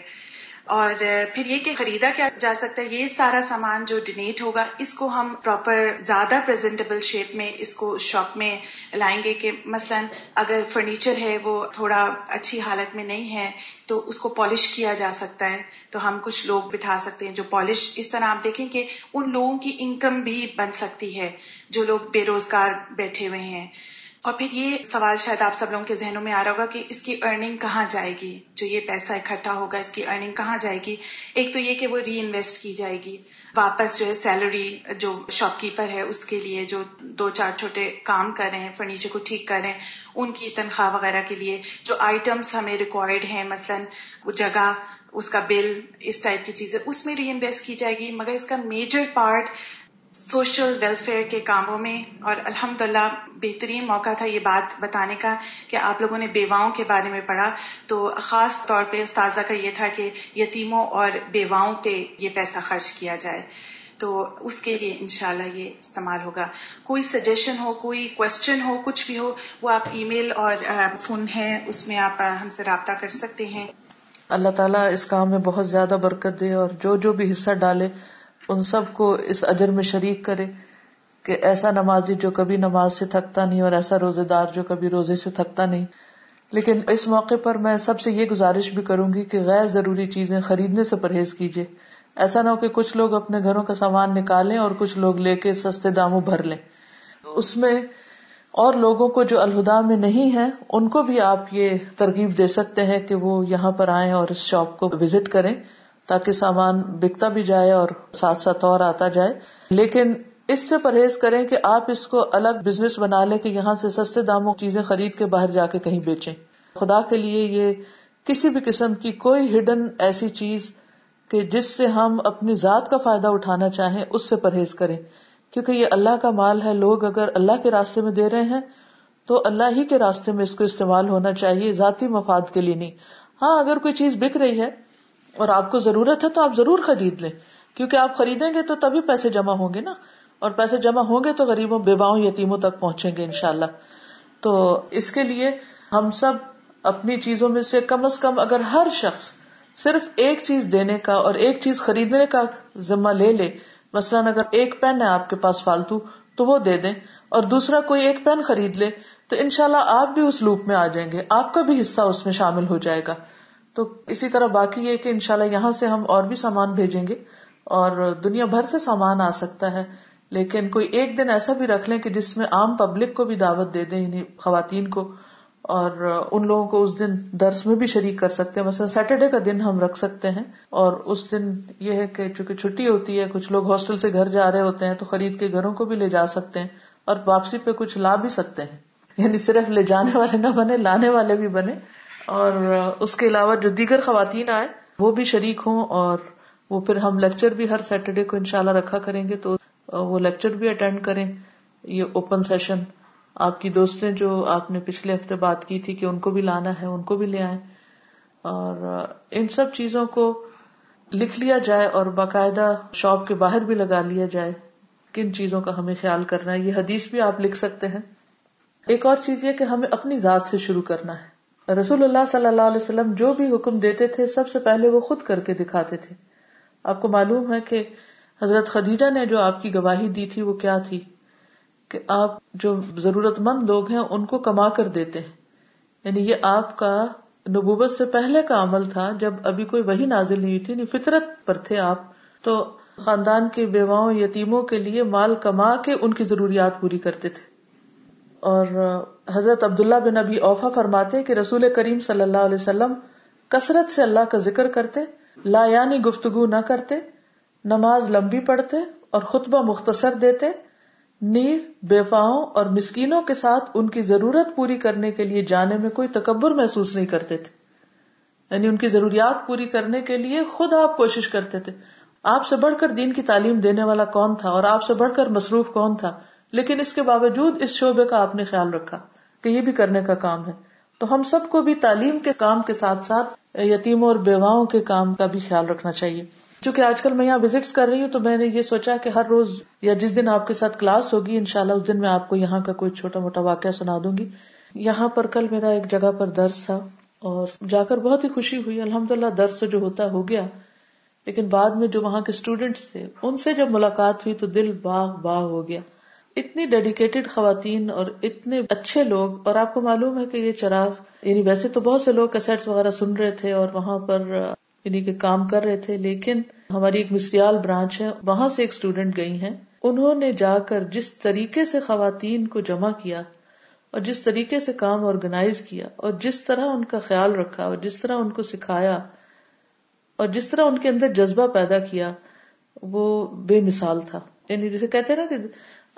[SPEAKER 11] اور پھر یہ کہ خریدا کیا جا سکتا ہے، یہ سارا سامان جو ڈونیٹ ہوگا، اس کو ہم پراپر زیادہ پریزنٹیبل شیپ میں، اس کو شاپ میں لائیں گے کہ مثلا اگر فرنیچر ہے، وہ تھوڑا اچھی حالت میں نہیں ہے، تو اس کو پالش کیا جا سکتا ہے۔ تو ہم کچھ لوگ بٹھا سکتے ہیں جو پالش اس طرح آپ دیکھیں کہ ان لوگوں کی انکم بھی بن سکتی ہے، جو لوگ بے روزگار بیٹھے ہوئے ہیں۔ اور پھر یہ سوال شاید آپ سب لوگوں کے ذہنوں میں آ رہا ہوگا کہ اس کی ارننگ کہاں جائے گی؟ جو یہ پیسہ اکٹھا ہوگا، اس کی ارننگ کہاں جائے گی؟ ایک تو یہ کہ وہ ری انویسٹ کی جائے گی۔ واپس جو ہے سیلری جو شاپ کیپر ہے، اس کے لیے جو دو چار چھوٹے کام کر رہے ہیں فرنیچر کو ٹھیک کر رہے ہیں، ان کی تنخواہ وغیرہ کے لیے جو آئٹمس ہمیں ریکوائرڈ ہیں، مثلاً جگہ، اس کا بل اس ٹائپ کی چیزیں، اس میں ری انویسٹ کی جائے گی۔ مگر اس کا میجر پارٹ سوشل ویلفیئر کے کاموں میں، اور الحمد للہ بہترین موقع تھا یہ بات بتانے کا کہ آپ لوگوں نے بیواؤں کے بارے میں پڑھا۔ تو خاص طور پہ استاذہ کا یہ تھا کہ یتیموں اور بیواؤں پہ یہ پیسہ خرچ کیا جائے۔ تو اس کے لیے انشاءاللہ یہ استعمال ہوگا۔ کوئی سجیشن ہو، کوئی کوشچن ہو، کچھ بھی ہو، وہ آپ ای میل اور فون ہے اس میں آپ ہم سے رابطہ کر سکتے ہیں۔
[SPEAKER 1] اللہ تعالیٰ اس کام میں بہت زیادہ برکت دے اور جو جو بھی حصہ ڈالے ان سب کو اس اجر میں شریک کرے کہ ایسا نمازی جو کبھی نماز سے تھکتا نہیں اور ایسا روزے دار جو کبھی روزے سے تھکتا نہیں۔ لیکن اس موقع پر میں سب سے یہ گزارش بھی کروں گی کہ غیر ضروری چیزیں خریدنے سے پرہیز کیجیے۔ ایسا نہ ہو کہ کچھ لوگ اپنے گھروں کا سامان نکالیں اور کچھ لوگ لے کے سستے داموں بھر لیں۔ اس میں اور لوگوں کو جو الہدا میں نہیں ہے ان کو بھی آپ یہ ترغیب دے سکتے ہیں کہ وہ یہاں پر آئیں اور اس شاپ کو وزٹ کریں۔ تاکہ سامان بکتا بھی جائے اور ساتھ ساتھ اور آتا جائے۔ لیکن اس سے پرہیز کریں کہ آپ اس کو الگ بزنس بنا لیں کہ یہاں سے سستے داموں چیزیں خرید کے باہر جا کے کہیں بیچیں۔ خدا کے لیے یہ کسی بھی قسم کی کوئی ہڈن ایسی چیز کہ جس سے ہم اپنی ذات کا فائدہ اٹھانا چاہیں، اس سے پرہیز کریں۔ کیونکہ یہ اللہ کا مال ہے، لوگ اگر اللہ کے راستے میں دے رہے ہیں تو اللہ ہی کے راستے میں اس کو استعمال ہونا چاہیے، ذاتی مفاد کے لیے نہیں۔ ہاں اگر کوئی چیز بک رہی ہے اور آپ کو ضرورت ہے تو آپ ضرور خرید لیں، کیونکہ آپ خریدیں گے تو تبھی پیسے جمع ہوں گے نا۔ اور پیسے جمع ہوں گے تو غریبوں، بیواؤں، یتیموں تک پہنچیں گے انشاءاللہ۔ تو اس کے لیے ہم سب اپنی چیزوں میں سے کم از کم اگر ہر شخص صرف ایک چیز دینے کا اور ایک چیز خریدنے کا ذمہ لے لے، مثلاً اگر ایک پین ہے آپ کے پاس فالتو، تو وہ دے دیں۔ اور دوسرا کوئی ایک پین خرید لے، تو انشاءاللہ شاء آپ بھی اس لوپ میں آ جائیں گے، آپ کا بھی حصہ اس میں شامل ہو جائے گا۔ تو اسی طرح باقی یہ کہ انشاءاللہ یہاں سے ہم اور بھی سامان بھیجیں گے اور دنیا بھر سے سامان آ سکتا ہے، لیکن کوئی ایک دن ایسا بھی رکھ لیں کہ جس میں عام پبلک کو بھی دعوت دے دیں یعنی خواتین کو اور ان لوگوں کو اس دن درس میں بھی شریک کر سکتے ہیں۔ مثلا سیٹرڈے کا دن ہم رکھ سکتے ہیں اور اس دن یہ ہے کہ چونکہ چھٹی ہوتی ہے، کچھ لوگ ہاسٹل سے گھر جا رہے ہوتے ہیں تو خرید کے گھروں کو بھی لے جا سکتے ہیں اور واپسی پہ کچھ لا بھی سکتے ہیں۔ یعنی صرف لے جانے والے نہ بنے، لانے والے بھی بنے۔ اور اس کے علاوہ جو دیگر خواتین آئے، وہ بھی شریک ہوں اور وہ پھر ہم لیکچر بھی ہر سیٹرڈے کو انشاءاللہ رکھا کریں گے تو وہ لیکچر بھی اٹینڈ کریں۔ یہ اوپن سیشن آپ کی دوستیں جو آپ نے پچھلے ہفتے بات کی تھی کہ ان کو بھی لانا ہے، ان کو بھی لے آئے اور ان سب چیزوں کو لکھ لیا جائے اور باقاعدہ شاپ کے باہر بھی لگا لیا جائے۔ کن چیزوں کا ہمیں خیال کرنا ہے، یہ حدیث بھی آپ لکھ سکتے ہیں۔ ایک اور چیز یہ کہ ہمیں اپنی ذات سے شروع کرنا ہے۔ رسول اللہ صلی اللہ علیہ وسلم جو بھی حکم دیتے تھے، سب سے پہلے وہ خود کر کے دکھاتے تھے۔ آپ کو معلوم ہے کہ حضرت خدیجہ نے جو آپ کی گواہی دی تھی، وہ کیا تھی؟ کہ آپ جو ضرورت مند لوگ ہیں، ان کو کما کر دیتے ہیں۔ یعنی یہ آپ کا نبوبت سے پہلے کا عمل تھا۔ جب ابھی کوئی وہی نازل نہیں تھی یعنی فطرت پر تھے آپ، تو خاندان کے بیواؤں، یتیموں کے لیے مال کما کے ان کی ضروریات پوری کرتے تھے۔ اور حضرت عبداللہ بن ابی اوفا فرماتے کہ رسول کریم صلی اللہ علیہ وسلم کثرت سے اللہ کا ذکر کرتے، لا یعنی گفتگو نہ کرتے، نماز لمبی پڑھتے اور خطبہ مختصر دیتے، نیز بیفاؤں اور مسکینوں کے ساتھ ان کی ضرورت پوری کرنے کے لیے جانے میں کوئی تکبر محسوس نہیں کرتے تھے۔ یعنی ان کی ضروریات پوری کرنے کے لیے خود آپ کوشش کرتے تھے۔ آپ سے بڑھ کر دین کی تعلیم دینے والا کون تھا اور آپ سے بڑھ کر مصروف کون تھا؟ لیکن اس کے باوجود اس شعبے کا آپ نے خیال رکھا کہ یہ بھی کرنے کا کام ہے۔ تو ہم سب کو بھی تعلیم کے کام کے ساتھ ساتھ یتیموں اور بیواؤں کے کام کا بھی خیال رکھنا چاہیے۔ چونکہ آج کل میں یہاں وزٹس کر رہی ہوں تو میں نے یہ سوچا کہ ہر روز یا جس دن آپ کے ساتھ کلاس ہوگی ان شاء اللہ اس دن میں آپ کو یہاں کا کوئی چھوٹا موٹا واقعہ سنا دوں گی۔ یہاں پر کل میرا ایک جگہ پر درس تھا اور جا کر بہت ہی خوشی ہوئی۔ الحمد للہ درس جو ہوتا ہو گیا، لیکن بعد میں جو وہاں کے اسٹوڈینٹس تھے، ان سے جب ملاقات ہوئی تو دل باغ باغ ہو گیا۔ اتنی ڈیڈیکیٹڈ خواتین اور اتنے اچھے لوگ، اور آپ کو معلوم ہے کہ یہ چراغ یعنی ویسے تو بہت سے لوگ کیسٹ وغیرہ سن رہے تھے اور وہاں پر یعنی کہ کام کر رہے تھے، لیکن ہماری ایک مسریال برانچ ہے، وہاں سے ایک اسٹوڈینٹ گئی ہیں۔ انہوں نے جا کر جس طریقے سے خواتین کو جمع کیا اور جس طریقے سے کام آرگنائز کیا اور جس طرح ان کا خیال رکھا اور جس طرح ان کو سکھایا اور جس طرح ان کے اندر جذبہ پیدا کیا، وہ بے مثال تھا۔ یعنی جیسے کہتے نا کہ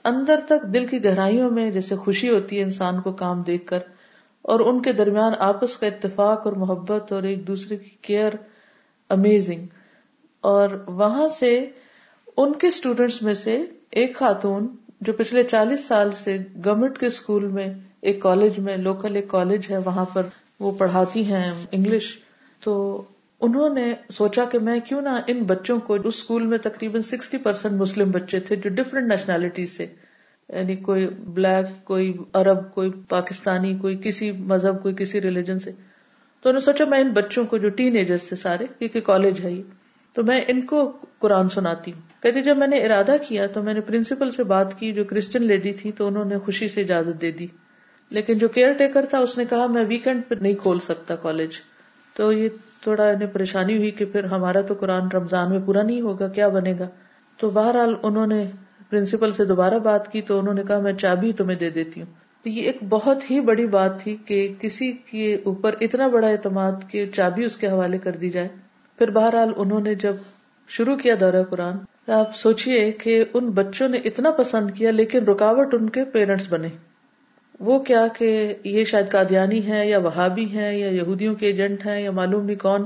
[SPEAKER 1] اندر تک دل کی گہرائیوں میں جیسے خوشی ہوتی ہے انسان کو کام دیکھ کر، اور ان کے درمیان آپس کا اتفاق اور محبت اور ایک دوسرے کی کیئر امیزنگ اور وہاں سے ان کے اسٹوڈینٹس میں سے ایک خاتون جو پچھلے چالیس سال سے گورنمنٹ کے اسکول میں، ایک کالج میں لوکل ایک کالج ہے، وہاں پر وہ پڑھاتی ہیں انگلش، تو انہوں نے سوچا کہ میں کیوں نہ ان بچوں کو اس اسکول میں تقریباً سکسٹی پرسینٹ مسلم بچے تھے جو ڈفرینٹ نیشنلٹی سے یعنی کوئی بلیک کوئی عرب، کوئی پاکستانی، کوئی کسی مذہب، کوئی کسی ریلیجن سے۔ تو انہوں نے سوچا میں ان بچوں کو جو ٹین ایجر سے سارے، کیونکہ کالج ہے یہ، تو میں ان کو قرآن سناتی ہوں۔ کہتی جب میں نے ارادہ کیا تو میں نے پرنسپل سے بات کی جو کرسچن لیڈی تھی تو انہوں نے خوشی سے اجازت دے دی۔ لیکن جو کیئر ٹیکر تھا، اس نے کہا، میں ویکینڈ پہ نہیں کھول سکتا کالج تو یہ تھوڑا انہیں پریشانی ہوئی کہ پھر ہمارا تو قرآن رمضان میں پورا نہیں ہوگا، کیا بنے گا؟ تو بہرحال انہوں نے پرنسپل سے دوبارہ بات کی تو انہوں نے کہا، میں چابی تمہیں دے دیتی ہوں۔ یہ ایک بہت ہی بڑی بات تھی کہ کسی کے اوپر اتنا بڑا اعتماد کہ چابی اس کے حوالے کر دی جائے۔ پھر بہرحال انہوں نے جب شروع کیا دورہ قرآن آپ سوچیے کہ ان بچوں نے اتنا پسند کیا لیکن رکاوٹ ان کے پیرنٹس بنے۔ وہ کیا کہ یہ شاید قادیانی ہے یا وہابی ہیں یا یہودیوں کے ایجنٹ ہیں یا معلوم نہیں کون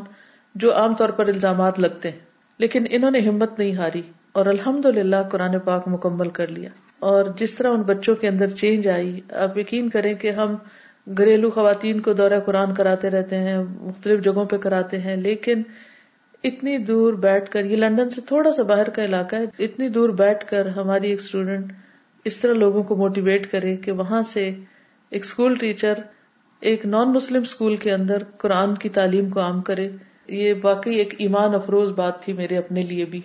[SPEAKER 1] جو عام طور پر الزامات لگتے ہیں۔ لیکن انہوں نے ہمت نہیں ہاری اور الحمد للہ قرآن پاک مکمل کر لیا۔ اور جس طرح ان بچوں کے اندر چینج آئی، آپ یقین کریں کہ ہم گھریلو خواتین کو دورہ قرآن کراتے رہتے ہیں، مختلف جگہوں پہ کراتے ہیں، لیکن اتنی دور بیٹھ کر، یہ لندن سے تھوڑا سا باہر کا علاقہ ہے، اتنی دور بیٹھ کر ہماری ایک اسٹوڈینٹ اس طرح لوگوں کو موٹیویٹ کرے کہ وہاں سے ایک اسکول ٹیچر ایک نان مسلم اسکول کے اندر قرآن کی تعلیم کو عام کرے۔ یہ واقعی ایک ایمان افروز بات تھی میرے اپنے لیے بھی۔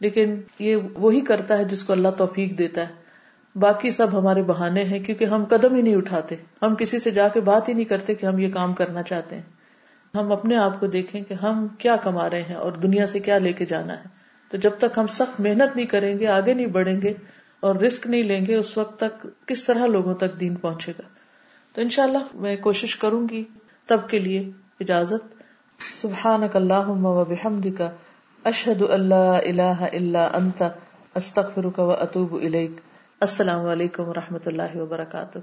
[SPEAKER 1] لیکن یہ وہی کرتا ہے جس کو اللہ توفیق دیتا ہے۔ باقی سب ہمارے بہانے ہیں کیونکہ ہم قدم ہی نہیں اٹھاتے۔ ہم کسی سے جا کے بات ہی نہیں کرتے کہ ہم یہ کام کرنا چاہتے ہیں۔ ہم اپنے آپ کو دیکھیں کہ ہم کیا کما رہے ہیں اور دنیا سے کیا لے کے جانا ہے۔ تو جب تک ہم سخت محنت نہیں کریں گے، آگے نہیں بڑھیں گے اور رسک نہیں لیں گے اس وقت تک کس طرح لوگوں تک دین پہنچے گا۔ تو انشاءاللہ میں کوشش کروں گی تب کے لیے اجازت۔ سبحان و بحمدک اشحد اللہ اللہ اللہ انت، استغفرک و اطوب السلام علیکم و رحمۃ اللہ وبرکاتہ۔